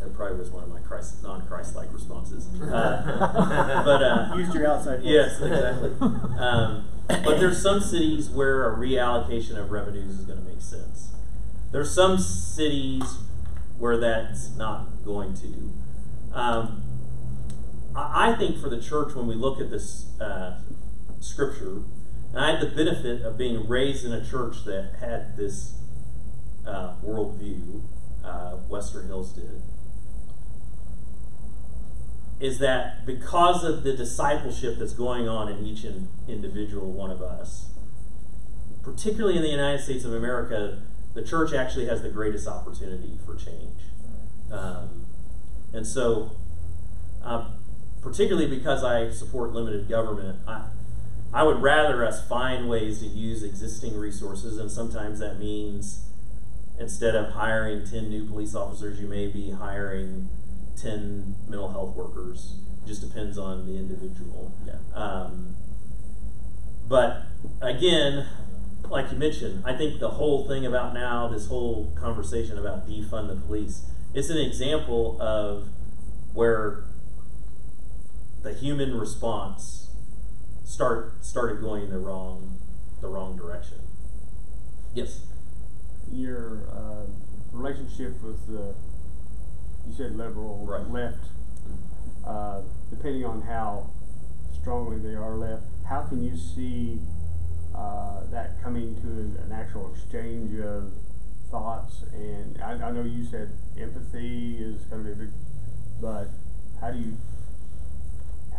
that probably was one of my Christ, non-Christ-like responses. Uh, but uh, Used your outside voice. yes, exactly. Um, but there's some cities where a reallocation of revenues is going to make sense. There's some cities where that's not going to. Um, I think for the church, when we look at this uh, scripture, and I had the benefit of being raised in a church that had this uh, worldview, uh, Western Hills did, is that because of the discipleship that's going on in each in, individual one of us, particularly in the United States of America, the church actually has the greatest opportunity for change. Um, and so, uh, particularly because I support limited government, I, I would rather us find ways to use existing resources, and sometimes that means instead of hiring 10 new police officers, you may be hiring 10 mental health workers. It Just depends on the individual. Yeah. Um, but again, like you mentioned, I think the whole thing about now, this whole conversation about defund the police, it's an example of where the human response start started going the wrong the wrong direction. Yes. Your uh, relationship with the, you said liberal, Right. left, uh, depending on how strongly they are left, how can you see uh, that coming to an, an actual exchange of thoughts? And I, I know you said empathy is going to be a big, but how do you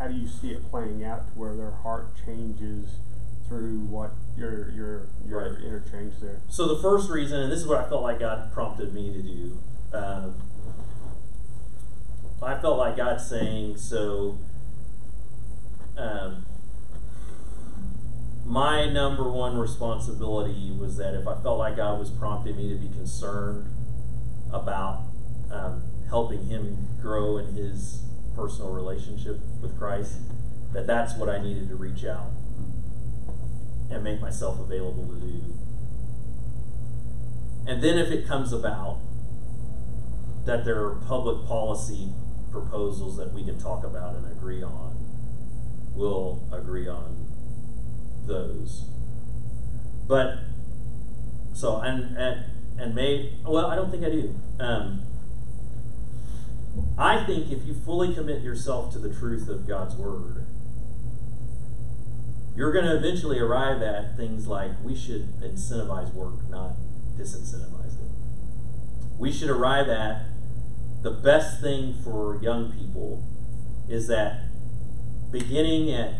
how do you see it playing out to where their heart changes through what your your your Right. interchange there? So the first reason, and this is what I felt like God prompted me to do, um, I felt like God saying, so um, my number one responsibility was that if I felt like God was prompting me to be concerned about um, helping him grow in his personal relationship with Christ, that that's what I needed to reach out and make myself available to do. And then if it comes about that there are public policy proposals that we can talk about and agree on, we'll agree on those. But so and and and may well I don't think I do. Um, I think if you fully commit yourself to the truth of God's word, you're going to eventually arrive at things like we should incentivize work, not disincentivize it. We should arrive at the best thing for young people is that beginning at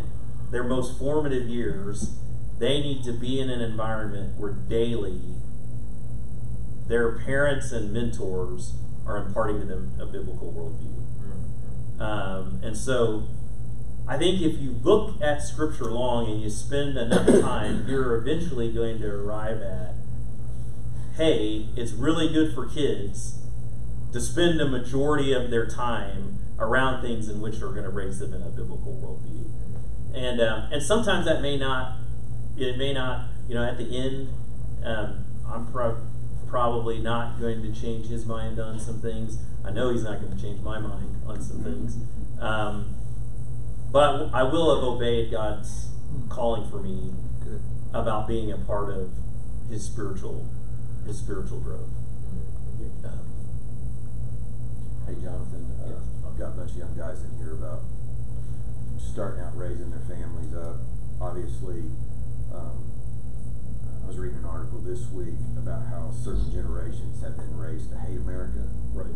their most formative years, they need to be in an environment where daily their parents and mentors are imparting to them a biblical worldview. Um, and so I think if you look at Scripture long and you spend enough time, you're eventually going to arrive at hey, it's really good for kids to spend a majority of their time around things in which are going to raise them in a biblical worldview. And, um, and sometimes that may not, it may not, you know, at the end, um, I'm pro- probably not going to change his mind on some things. I know he's not going to change my mind on some things. Um, but I will have obeyed God's calling for me Good. about being a part of his spiritual his spiritual growth. Um, Hey, Jonathan, uh, I've got a bunch of young guys in here about starting out raising their families up. Obviously, I was reading an article this week about how certain generations have been raised to hate America. right.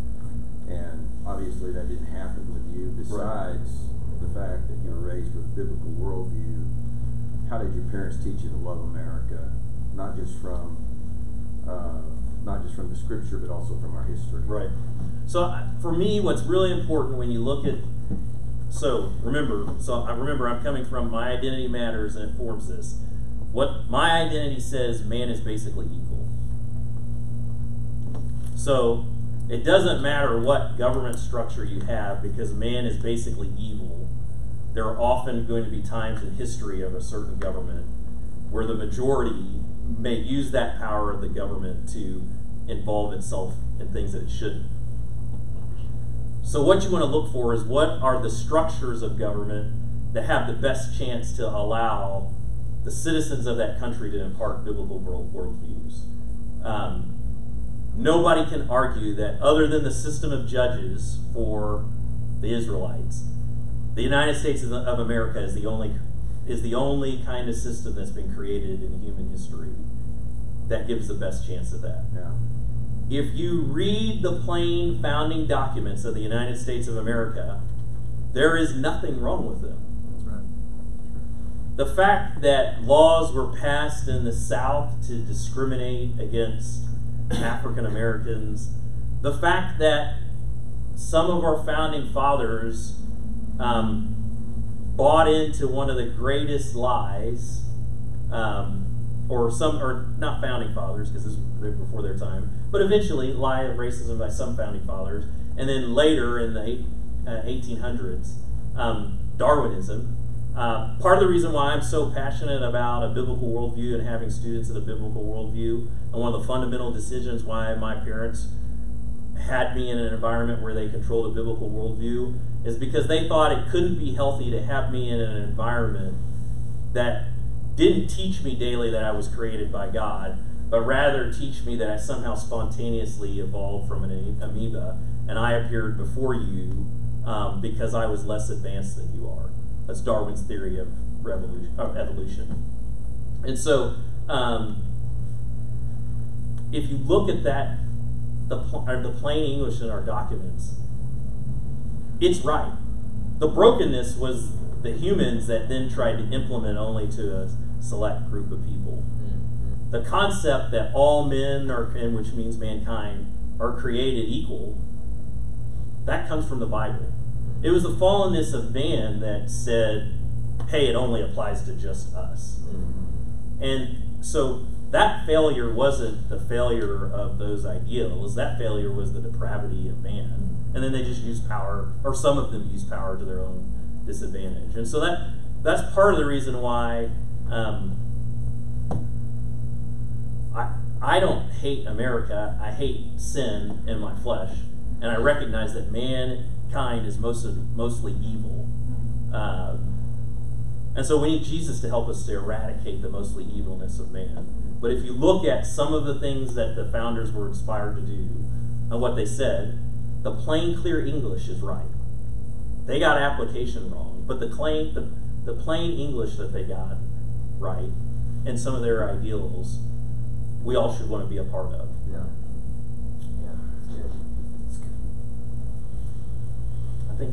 And obviously that didn't happen with you. Besides the fact that you were raised with a biblical worldview, how did your parents teach you to love America? Not just from uh, not just from the scripture, but also from our history. Right. So for me, what's really important when you look at so remember, so I remember I'm coming from my identity matters and it forms this. What my identity says, man is basically evil. So it doesn't matter what government structure you have because man is basically evil. There are often going to be times in history of a certain government where the majority may use that power of the government to involve itself in things that it shouldn't. So, what you want to look for is what are the structures of government that have the best chance to allow the citizens of that country to impart biblical world worldviews. Um, nobody can argue that, other than the system of judges for the Israelites, the United States of America is the only is the only kind of system that's been created in human history that gives the best chance of that. Yeah. If you read the plain founding documents of the United States of America, there is nothing wrong with them. The fact that laws were passed in the South to discriminate against African Americans, the fact that some of our founding fathers um, bought into one of the greatest lies, um, or some, or not founding fathers because they're before their time, but eventually lie of racism by some founding fathers, and then later in the eight, uh, 1800s, um, Darwinism. Uh, part of the reason why I'm so passionate about a biblical worldview and having students in a biblical worldview, and one of the fundamental decisions why my parents had me in an environment where they controlled a biblical worldview is because they thought it couldn't be healthy to have me in an environment that didn't teach me daily that I was created by God, but rather teach me that I somehow spontaneously evolved from an amoeba and I appeared before you um, because I was less advanced than you are. That's Darwin's theory of revolution or evolution. And so, um, if you look at that, the the plain English in our documents, it's right. The brokenness was the humans that then tried to implement only to a select group of people. The concept that all men are, and which means mankind, are created equal, that comes from the Bible. It was the fallenness of man that said, hey, it only applies to just us. And so that failure wasn't the failure of those ideals, that failure was the depravity of man. And then they just used power, or some of them used power to their own disadvantage. And so that that's part of the reason why um, I, I don't hate America. I hate sin in my flesh. And I recognize that mankind is most mostly evil. Um, and so we need Jesus to help us to eradicate the mostly evilness of man. But if you look at some of the things that the founders were inspired to do and what they said, the plain, clear English is right. They got application wrong, but the plain, the, the plain English that they got right and some of their ideals, we all should want to be a part of. Yeah.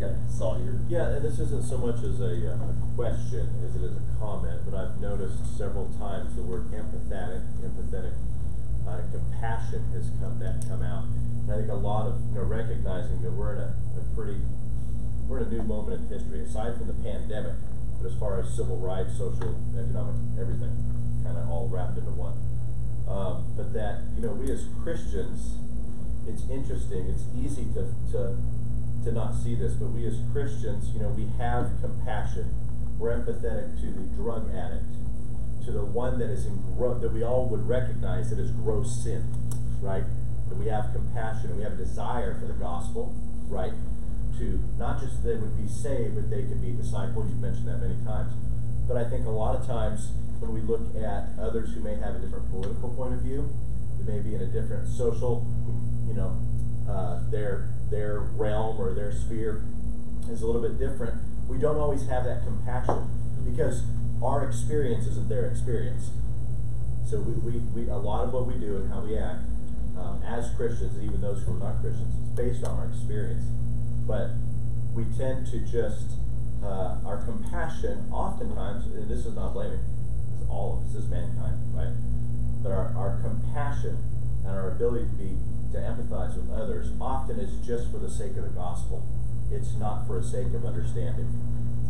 I saw your. Yeah, and this isn't so much as a, uh, a question as it is a comment, but I've noticed several times the word empathetic, empathetic, uh, compassion has come that come out. And I think a lot of you know recognizing that we're in a, a pretty we're in a new moment in history, aside from the pandemic, but as far as civil rights, social, economic, everything, kind of all wrapped into one. Um, but that you know we as Christians, it's interesting. It's easy to to to not see this, but we as Christians, you know, we have compassion. We're empathetic to the drug addict, to the one that is in gro- that we all would recognize that is gross sin, right? That we have compassion and we have a desire for the gospel, right? To not just that they would be saved, but they could be discipled. You've mentioned that many times. But I think a lot of times when we look at others who may have a different political point of view, they may be in a different social, you know, uh, their their realm or their sphere is a little bit different. We don't always have that compassion because our experience isn't their experience. So we, we, we a lot of what we do and how we act um, as Christians, even those who are not Christians, is based on our experience. But we tend to just uh, our compassion oftentimes, and this is not blaming, is all of us, this is mankind, right? But our, our compassion and our ability to be to empathize with others often is just for the sake of the gospel. It's not for the sake of understanding,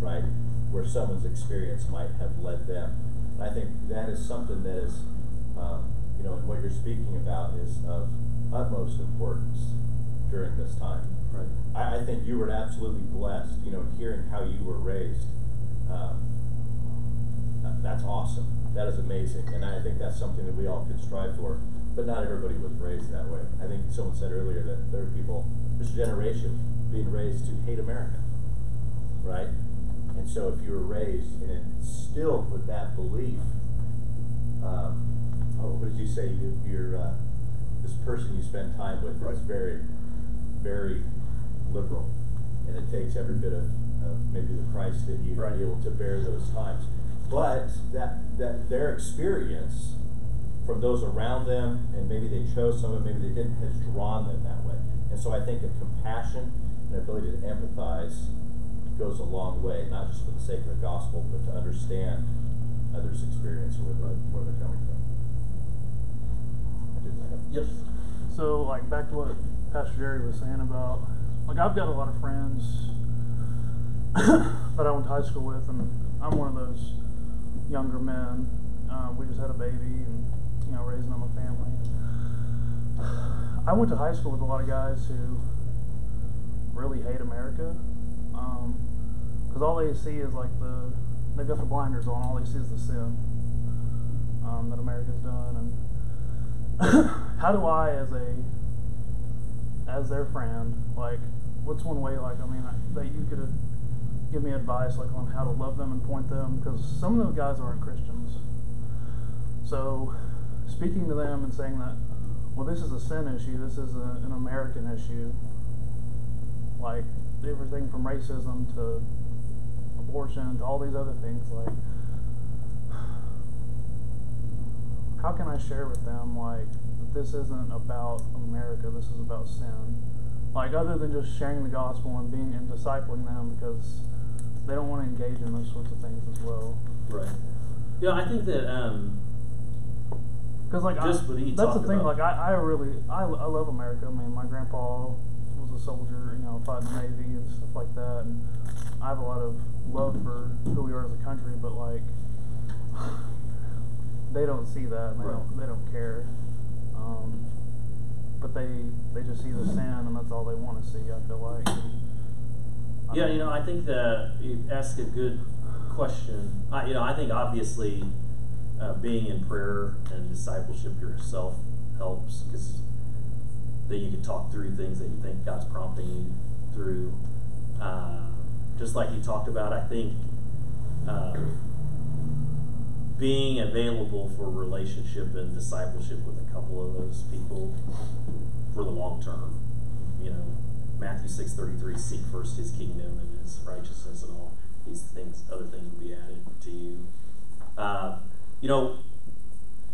right? Where someone's experience might have led them. And I think that is something that is, um, you know, and what you're speaking about is of utmost importance during this time. Right. I, I think you were absolutely blessed, you know, hearing how you were raised. Um, that's awesome. That is amazing. And I think that's something that we all could strive for. But not everybody was raised that way. I think someone said earlier that there are people, this generation, being raised to hate America. Right? And so if you were raised and instilled with that belief, um, oh, what did you say? You, you're, uh, this person you spend time with Right. is very, very liberal. And it takes every bit of, of maybe the Christ in you to Right. be able to bear those times. But that, that their experience from those around them, and maybe they chose some maybe they didn't, has drawn them that way. And so I think of compassion and ability to empathize goes a long way, not just for the sake of the gospel, but to understand others' experience or where they're, where they're coming from. Yep. So, like, back to what Pastor Jerry was saying about, like, I've got a lot of friends that I went to high school with, and I'm one of those younger men. Uh, we just had a baby and, you know, raising them a family. I went to high school with a lot of guys who really hate America. Because all they see is, like, the, they've got the blinders on, all they see is the sin um, that America's done. And how do I, as a as their friend, like, what's one way, like, I mean, that you could give me advice, like, on how to love them and point them? Because some of those guys aren't Christians. So, speaking to them and saying that, well, this is a sin issue, this is a, an American issue, like everything from racism to abortion to all these other things, like, how can I share with them, like, this isn't about America, this is about sin? Like, other than just sharing the gospel and being and discipling them because they don't want to engage in those sorts of things as well. Right. Yeah, I think that um, because like Just I, what he that's the thing. about. Like I, I really I, I love America. I mean, my grandpa was a soldier. You know, fought in the Navy and stuff like that. And I have a lot of love for who we are as a country. But like, they don't see that. And they Right. don't. They don't care. Um, but they they just see the sin, and that's all they want to see. I feel like. I Yeah, you know, I think that you ask a good question. I, you know, I think obviously uh, being in prayer and discipleship yourself helps because then you can talk through things that you think God's prompting you through. Uh, just like you talked about, I think uh, being available for relationship and discipleship with a couple of those people for the long term. You know, Matthew six thirty three, seek first his kingdom and his righteousness and all these things, other things will be added to you. Uh, you know,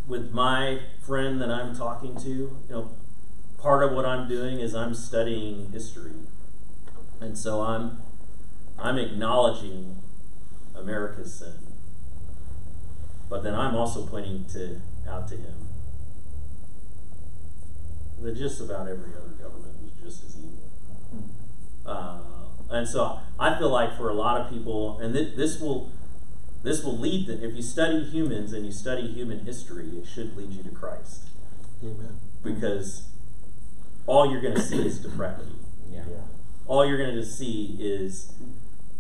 with my friend that I'm talking to, you know, part of what I'm doing is I'm studying history. And so I'm I'm acknowledging America's sin. But then I'm also pointing to out to him that just about every other government was just as evil. Uh, and so I feel like for a lot of people, and th- this will this will lead them. If you study humans and you study human history, it should lead you to Christ Amen. because all you're going to see is depravity. Yeah. All you're going to see is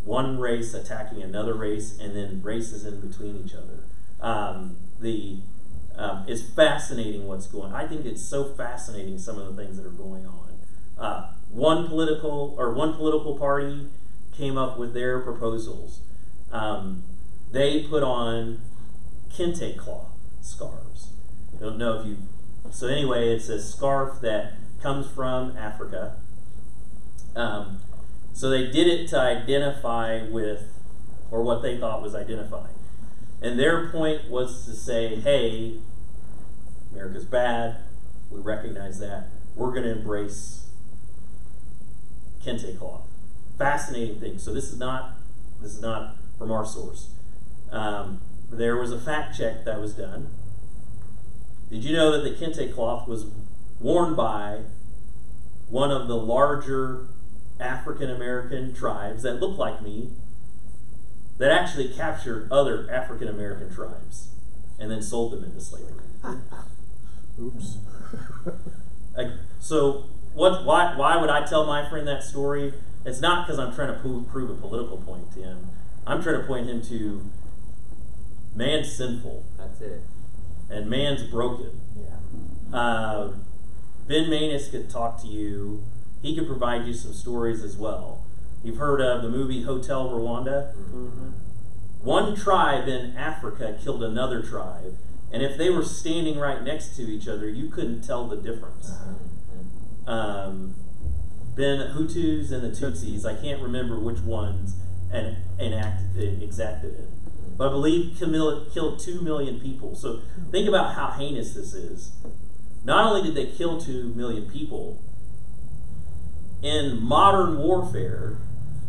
one race attacking another race, and then races in between each other. Um, the um, it's fascinating what's going. I think it's so fascinating some of the things that are going on. Uh, one political or one political party came up with their proposals. Um, they put on kente cloth scarves. I don't know if you. So anyway, it's a scarf that comes from Africa. Um, so they did it to identify with, or what they thought was identifying. And their point was to say, hey, America's bad. We recognize that. We're going to embrace kente cloth. Fascinating thing. So this is not this is not from our source. Um, there was a fact check that was done. Did you know that the kente cloth was worn by one of the larger African American tribes that looked like me that actually captured other African American tribes and then sold them into slavery? Oops. Like, so what? Why? Why would I tell my friend that story? It's not because I'm trying to prove, prove a political point to him. I'm trying to point him to man's sinful That's it. and man's broken. Yeah. Uh, ben Manus could talk to you. He could provide you some stories as well. You've heard of the movie Hotel Rwanda? Mm-hmm. One tribe in Africa killed another tribe, and if they were standing right next to each other, you couldn't tell the difference. Um, ben Hutus and the Tutsis, I can't remember which ones and enacted exacted it, but I believe Camille killed two million people. So think about how heinous this is. Not only did they kill two million people, in modern warfare,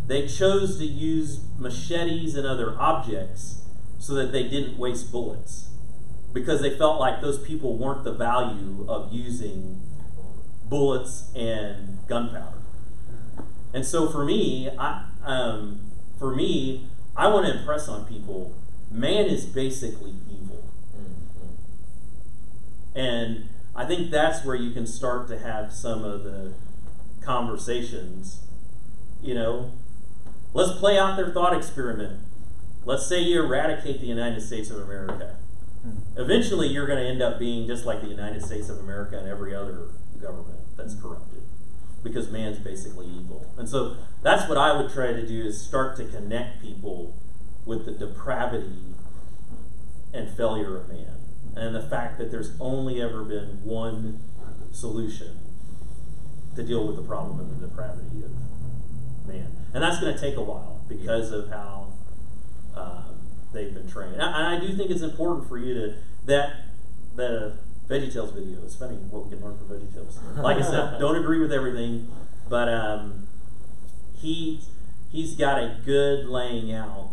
they chose to use machetes and other objects so that they didn't waste bullets because they felt like those people weren't the value of using bullets and gunpowder. And so for me, I um, for me, I want to impress on people: man is basically evil, mm-hmm. and I think that's where you can start to have some of the conversations. You know, let's play out their thought experiment. Let's say you eradicate the United States of America. Hmm. Eventually, you're going to end up being just like the United States of America and every other government that's hmm. corrupted because man's basically evil. And so that's what I would try to do is start to connect people with the depravity and failure of man and the fact that there's only ever been one solution to deal with the problem and the depravity of man. And that's going to take a while because of how um, they've been trained. And I, and I do think it's important for you to that the VeggieTales video. It's funny what we can learn from VeggieTales. Like I said, don't agree with everything, but um, he he's got a good laying out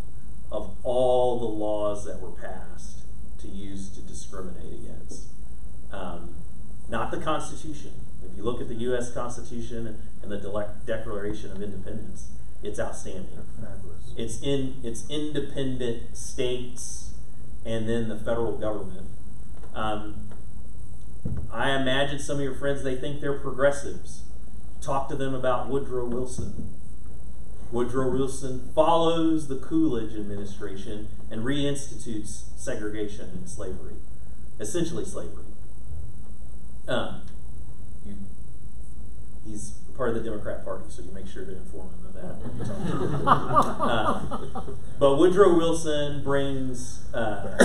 of all the laws that were passed to use to discriminate against. Um, not the Constitution. If you look at the U.S. Constitution and the Dele- Declaration of Independence, it's outstanding. Fabulous. It's in it's independent states and then the federal government. Um, I imagine some of your friends they think they're progressives. Talk to them about Woodrow Wilson. Woodrow Wilson follows the Coolidge administration and reinstitutes segregation and slavery, essentially slavery. Um, you, he's part of the Democrat Party, so you make sure to inform him of that. when you talk to him. Uh, but Woodrow Wilson brings uh,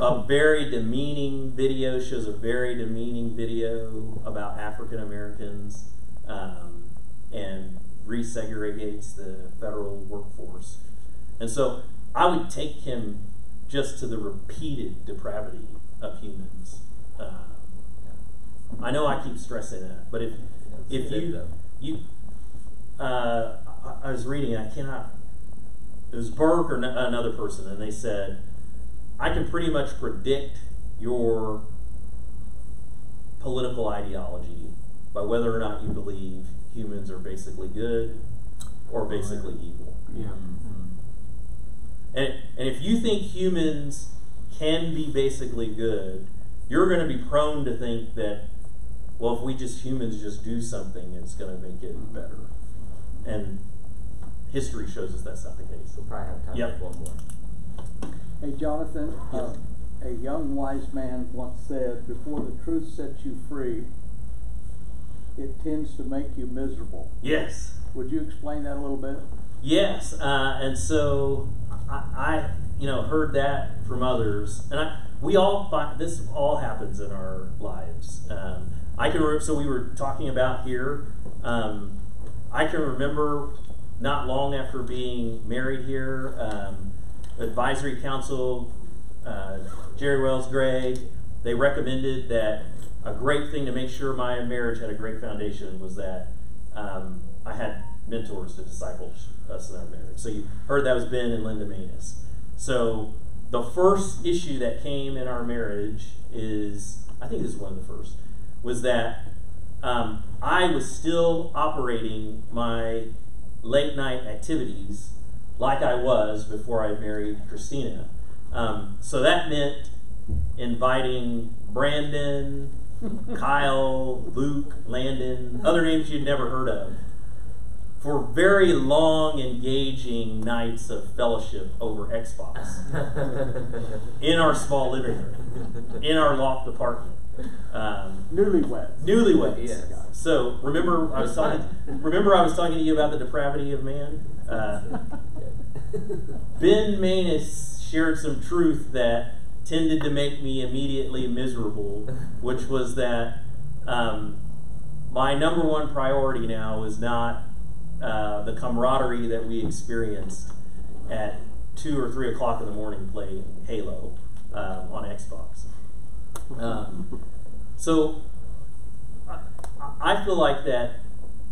a very demeaning video, shows a very demeaning video about African Americans, um, and resegregates the federal workforce. And so I would take him just to the repeated depravity of humans. Uh, I know I keep stressing that, but if if you you uh, I, I was reading, I cannot. It was Burke or n- another person, and they said, I can pretty much predict your political ideology by whether or not you believe humans are basically good or basically evil. Yeah. And, and if you think humans can be basically good, you're going to be prone to think that, well, if we just humans just do something, it's going to make it better. And history shows us that's not the case. We'll probably have time Yep. for one more. Hey, Jonathan, uh, a young wise man once said, before the truth sets you free, it tends to make you miserable. Yes. Would you explain that a little bit? Yes, uh, and so I, I, you know, heard that from others, and I, we all find this all happens in our lives. Um, I can remember. So we were talking about here. Um, I can remember not long after being married here, um, advisory council, uh, Jerry Wells Gray, they recommended that a great thing to make sure my marriage had a great foundation was that um, I had mentors to disciple us in our marriage. So you heard that was Ben and Linda Manus. So the first issue that came in our marriage is, I think this is one of the first, was that um, I was still operating my late night activities like I was before I married Christina. Um, so that meant inviting Brandon, Kyle, Luke, Landon, other names you'd never heard of, for very long, engaging nights of fellowship over Xbox in our small living room, in our loft apartment. Um, Newlyweds. newlyweds. Yes. So remember, I was talking. Remember, I was talking to you about the depravity of man. Uh, ben Manus shared some truth that tended to make me immediately miserable, which was that um, my number one priority now is not uh, the camaraderie that we experienced at two or three o'clock in the morning playing Halo um, on Xbox. Um, so I, I feel like that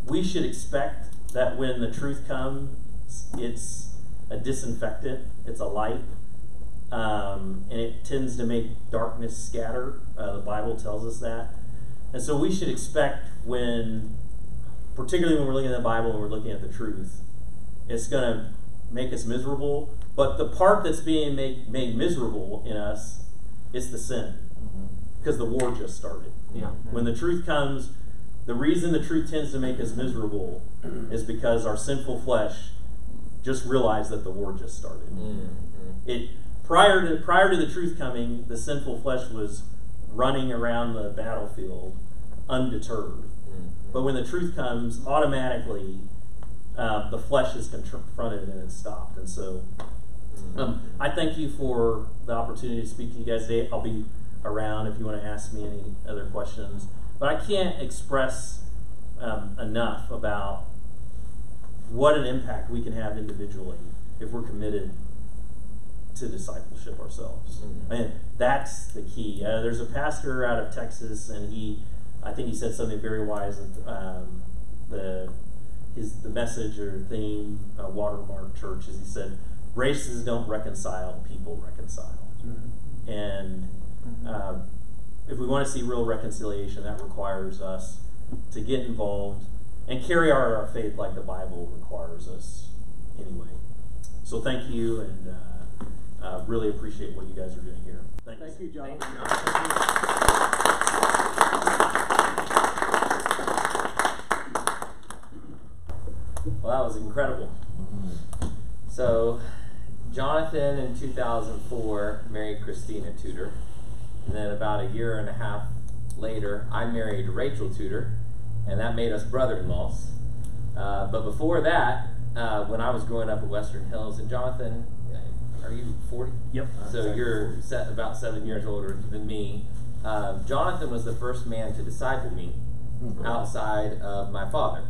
we should expect that when the truth comes, it's a disinfectant, it's a light, um, and it tends to make darkness scatter. Uh, the Bible tells us that. And so we should expect when, particularly when we're looking at the Bible and we're looking at the truth, it's going to make us miserable. But the part that's being made, made miserable in us is the sin. Because the war just started. Yeah. When the truth comes, the reason the truth tends to make us miserable is because our sinful flesh just realized that the war just started. It prior to prior to the truth coming, the sinful flesh was running around the battlefield undeterred. But when the truth comes, automatically uh, the flesh is confronted and it's stopped. And so um, I thank you for the opportunity to speak to you guys today. I'll be around if you want to ask me any other questions. But I can't express um, enough about what an impact we can have individually if we're committed to discipleship ourselves. And that's the key. Uh, there's a pastor out of Texas, and he, I think he said something very wise. Um, the his the message or theme, uh, Watermark Church, is he said, races don't reconcile, people reconcile. And uh, if we want to see real reconciliation, that requires us to get involved and carry our, our faith like the Bible requires us anyway. So thank you, and uh, uh, really appreciate what you guys are doing here. Thanks. Thank you, John. Well, that was incredible. So, Jonathan in 2004 married Christina Tudor. And then about a year and a half later, I married Rachel Tudor. And that made us brother in laws. Uh, but before that, uh, when I was growing up at Western Hills, and Jonathan, are you 40? Yep. So you're set about seven years older than me. Uh, Jonathan was the first man to disciple me outside of my father.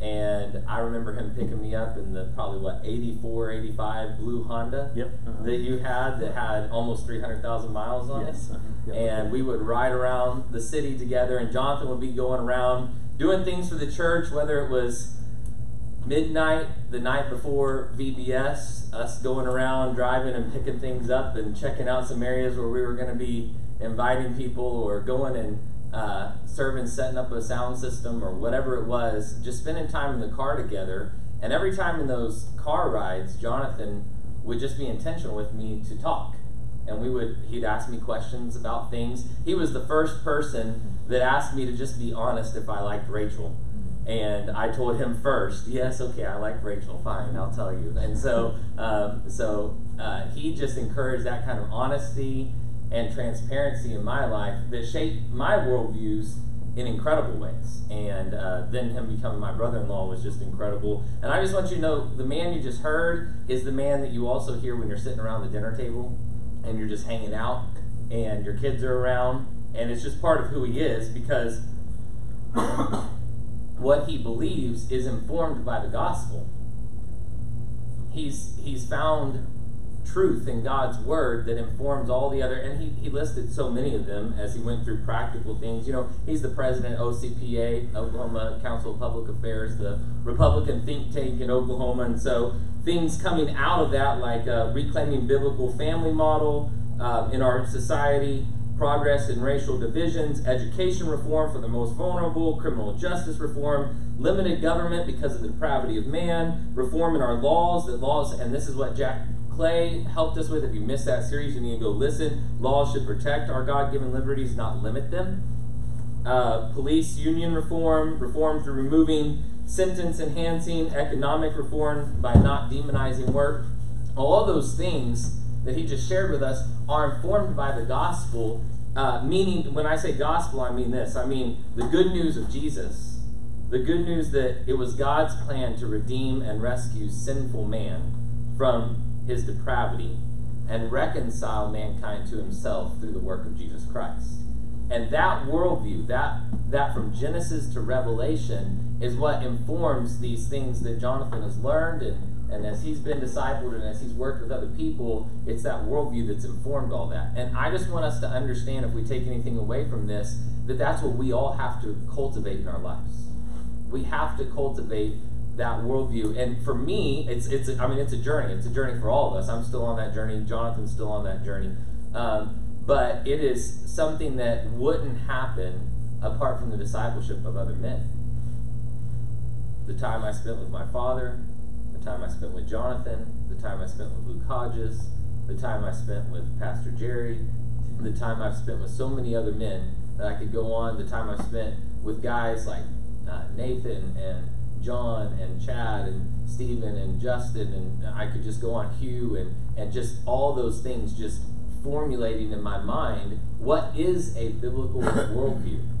And I remember him picking me up in the probably what 84, 85 blue Honda Yep. Uh-huh. that you had that had almost 300,000 miles on Yes. it. And we would ride around the city together, and Jonathan would be going around doing things for the church, whether it was midnight the night before VBS, us going around driving and picking things up and checking out some areas where we were going to be inviting people or going and uh, serving, setting up a sound system or whatever it was, just spending time in the car together. And every time in those car rides, Jonathan would just be intentional with me to talk. And we would, he'd ask me questions about things. He was the first person that asked me to just be honest if I liked Rachel. And I told him first, yes, okay, I like Rachel, fine, I'll tell you. And so, um, so uh, he just encouraged that kind of honesty and transparency in my life that shaped my worldviews in incredible ways. And uh, then him becoming my brother-in-law was just incredible. And I just want you to know, the man you just heard is the man that you also hear when you're sitting around the dinner table and you're just hanging out and your kids are around, and it's just part of who he is because what he believes is informed by the gospel. He's he's found truth in God's word that informs all the other and he, he listed so many of them as he went through practical things. You know, he's the president of OCPA, Oklahoma Council of Public Affairs, the Republican think tank in Oklahoma, and so things coming out of that like uh, reclaiming biblical family model uh, in our society, progress in racial divisions, education reform for the most vulnerable, criminal justice reform, limited government because of the depravity of man, reform in our laws, that laws, and this is what Jack Clay helped us with. If you missed that series, you need to go listen. Laws should protect our God given liberties, not limit them. Uh, police union reform, reform through removing sentence enhancing, economic reform by not demonizing work. All those things that he just shared with us are informed by the gospel. Uh, meaning, when I say gospel, I mean this I mean the good news of Jesus. The good news that it was God's plan to redeem and rescue sinful man from his depravity and reconcile mankind to himself through the work of Jesus Christ. And that worldview, that that from Genesis to Revelation, is what informs these things that Jonathan has learned and, and as he's been discipled and as he's worked with other people, it's that worldview that's informed all that. And I just want us to understand if we take anything away from this, that that's what we all have to cultivate in our lives. We have to cultivate that worldview. And for me, it's it's I mean it's a journey. It's a journey for all of us. I'm still on that journey. Jonathan's still on that journey. Um, but it is something that wouldn't happen apart from the discipleship of other men. The time I spent with my father, the time I spent with Jonathan, the time I spent with Luke Hodges, the time I spent with Pastor Jerry, the time I've spent with so many other men that I could go on, the time I've spent with guys like uh, Nathan and John and Chad and Stephen and Justin, and I could just go on Hugh and, and just all those things just formulating in my mind what is a biblical worldview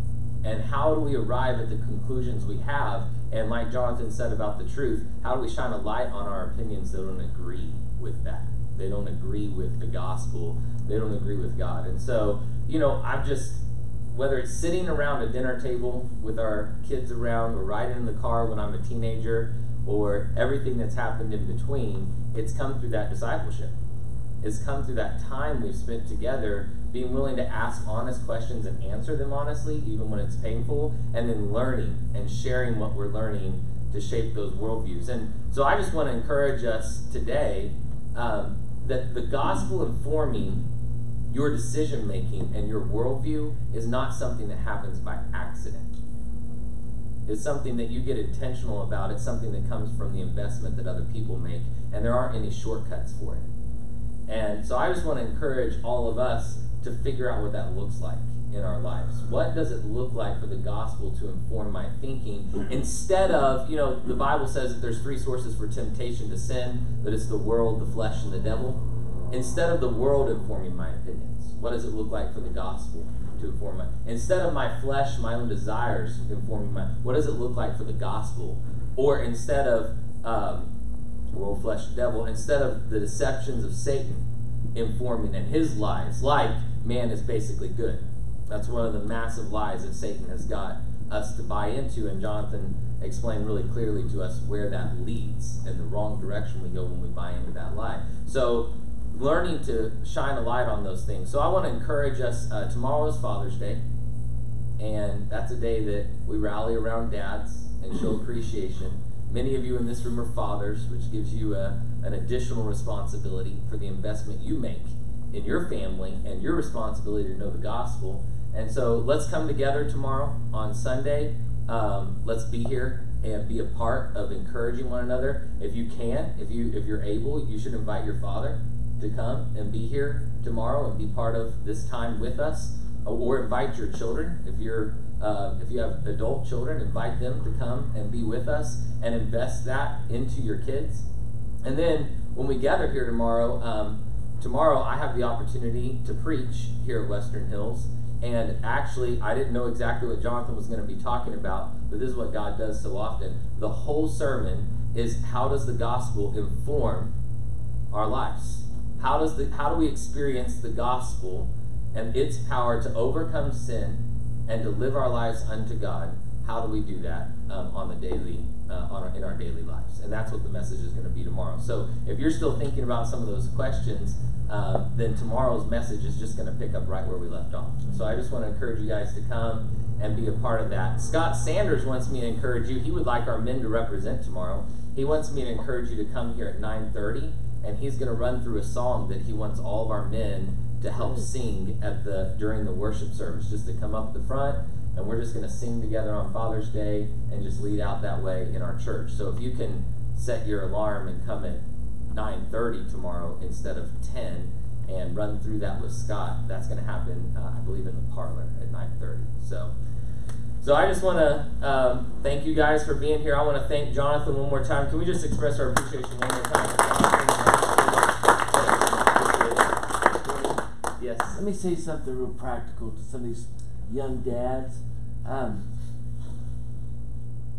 and how do we arrive at the conclusions we have. And like Jonathan said about the truth, how do we shine a light on our opinions that don't agree with that? They don't agree with the gospel, they don't agree with God. And so, you know, I've just whether it's sitting around a dinner table with our kids around, or riding in the car when I'm a teenager, or everything that's happened in between, it's come through that discipleship. Has come through that time we've spent together, being willing to ask honest questions and answer them honestly, even when it's painful, and then learning and sharing what we're learning to shape those worldviews. And so I just want to encourage us today um, that the gospel informing your decision making and your worldview is not something that happens by accident. It's something that you get intentional about. It's something that comes from the investment that other people make, and there aren't any shortcuts for it. And so I just want to encourage all of us to figure out what that looks like in our lives. What does it look like for the gospel to inform my thinking instead of, you know, the Bible says that there's three sources for temptation to sin, that it's the world, the flesh, and the devil. Instead of the world informing my opinions, what does it look like for the gospel to inform my instead of my flesh, my own desires informing my what does it look like for the gospel? Or instead of um, world, flesh, devil, instead of the deceptions of Satan informing and his lies, like man is basically good. That's one of the massive lies that Satan has got us to buy into, and Jonathan explained really clearly to us where that leads and the wrong direction we go when we buy into that lie. So, learning to shine a light on those things. So, I want to encourage us. Uh, tomorrow is Father's Day, and that's a day that we rally around dads and show appreciation. Many of you in this room are fathers, which gives you a, an additional responsibility for the investment you make in your family and your responsibility to know the gospel. And so let's come together tomorrow on Sunday. Um, let's be here and be a part of encouraging one another. If you can, if you if you're able, you should invite your father to come and be here tomorrow and be part of this time with us, or invite your children if you're uh, if you have adult children, invite them to come and be with us and invest that into your kids. And then when we gather here tomorrow, um, tomorrow I have the opportunity to preach here at Western Hills. And actually, I didn't know exactly what Jonathan was going to be talking about, but this is what God does so often. The whole sermon is how does the gospel inform our lives? How does the how do we experience the gospel and its power to overcome sin and to live our lives unto God? How do we do that um, on the daily uh, on our, in our daily lives? And that's what the message is going to be tomorrow. So if you're still thinking about some of those questions, uh, then tomorrow's message is just going to pick up right where we left off. So I just want to encourage you guys to come and be a part of that. Scott Sanders wants me to encourage you. He would like our men to represent tomorrow. He wants me to encourage you to come here at 9:30, and he's going to run through a song that he wants all of our men to help sing at the during the worship service. Just to come up the front, and we're just going to sing together on Father's Day and just lead out that way in our church. So if you can set your alarm and come at 9:30 tomorrow instead of 10 and run through that with Scott. That's going to happen, uh, I believe, in the parlor at 9:30. So, so I just want to um, thank you guys for being here. I want to thank Jonathan one more time. Can we just express our appreciation one more time? Let me say something real practical to some of these young dads. Um,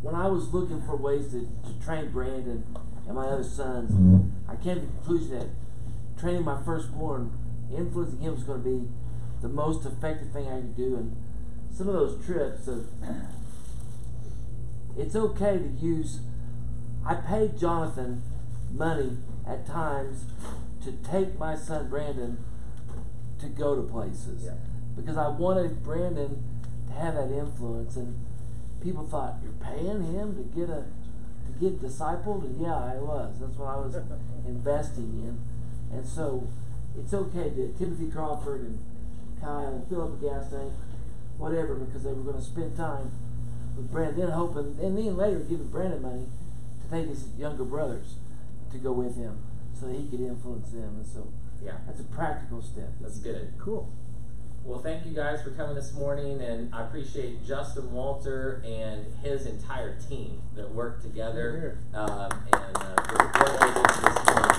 when I was looking for ways to, to train Brandon and my other sons, I came to the conclusion that training my firstborn, influencing him was going to be the most effective thing I could do. And some of those trips of, it's okay to use. I paid Jonathan money at times to take my son Brandon to go to places Yeah. because I wanted Brandon to have that influence. And people thought you're paying him to get a to get discipled, and yeah, I was. That's what I was investing in. And so it's okay to Timothy Crawford and Kyle and fill up a gas tank, whatever, because they were going to spend time with Brandon, hoping, and then later giving Brandon money to take his younger brothers to go with him so that he could influence them. And so Yeah. that's a practical step. That's good. Cool. Well, thank you guys for coming this morning, and I appreciate Justin Walter and his entire team that worked together um, and uh, for what they did this morning.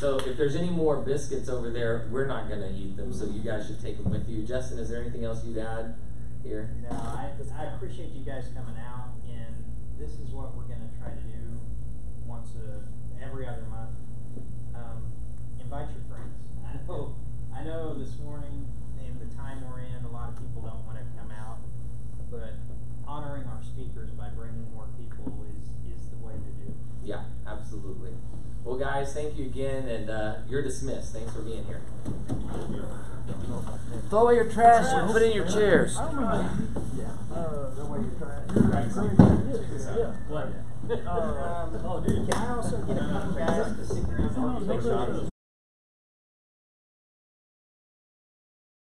So, if there's any more biscuits over there, we're not going to eat them, so you guys should take them with you. Justin, is there anything else you'd add here? No, I, I appreciate you guys coming out, and this is what we're gonna try to do once a, every other month invite your friends. I know, I know this morning, in the time we're in, a lot of people don't want to come out, but honoring our speakers by bringing more people is, is the way to do it. Yeah, absolutely. Well, guys, thank you again, and uh, you're dismissed. Thanks for being here. Throw away your trash and put in your chairs. Yeah. Oh, dude, can I also get a to stick around?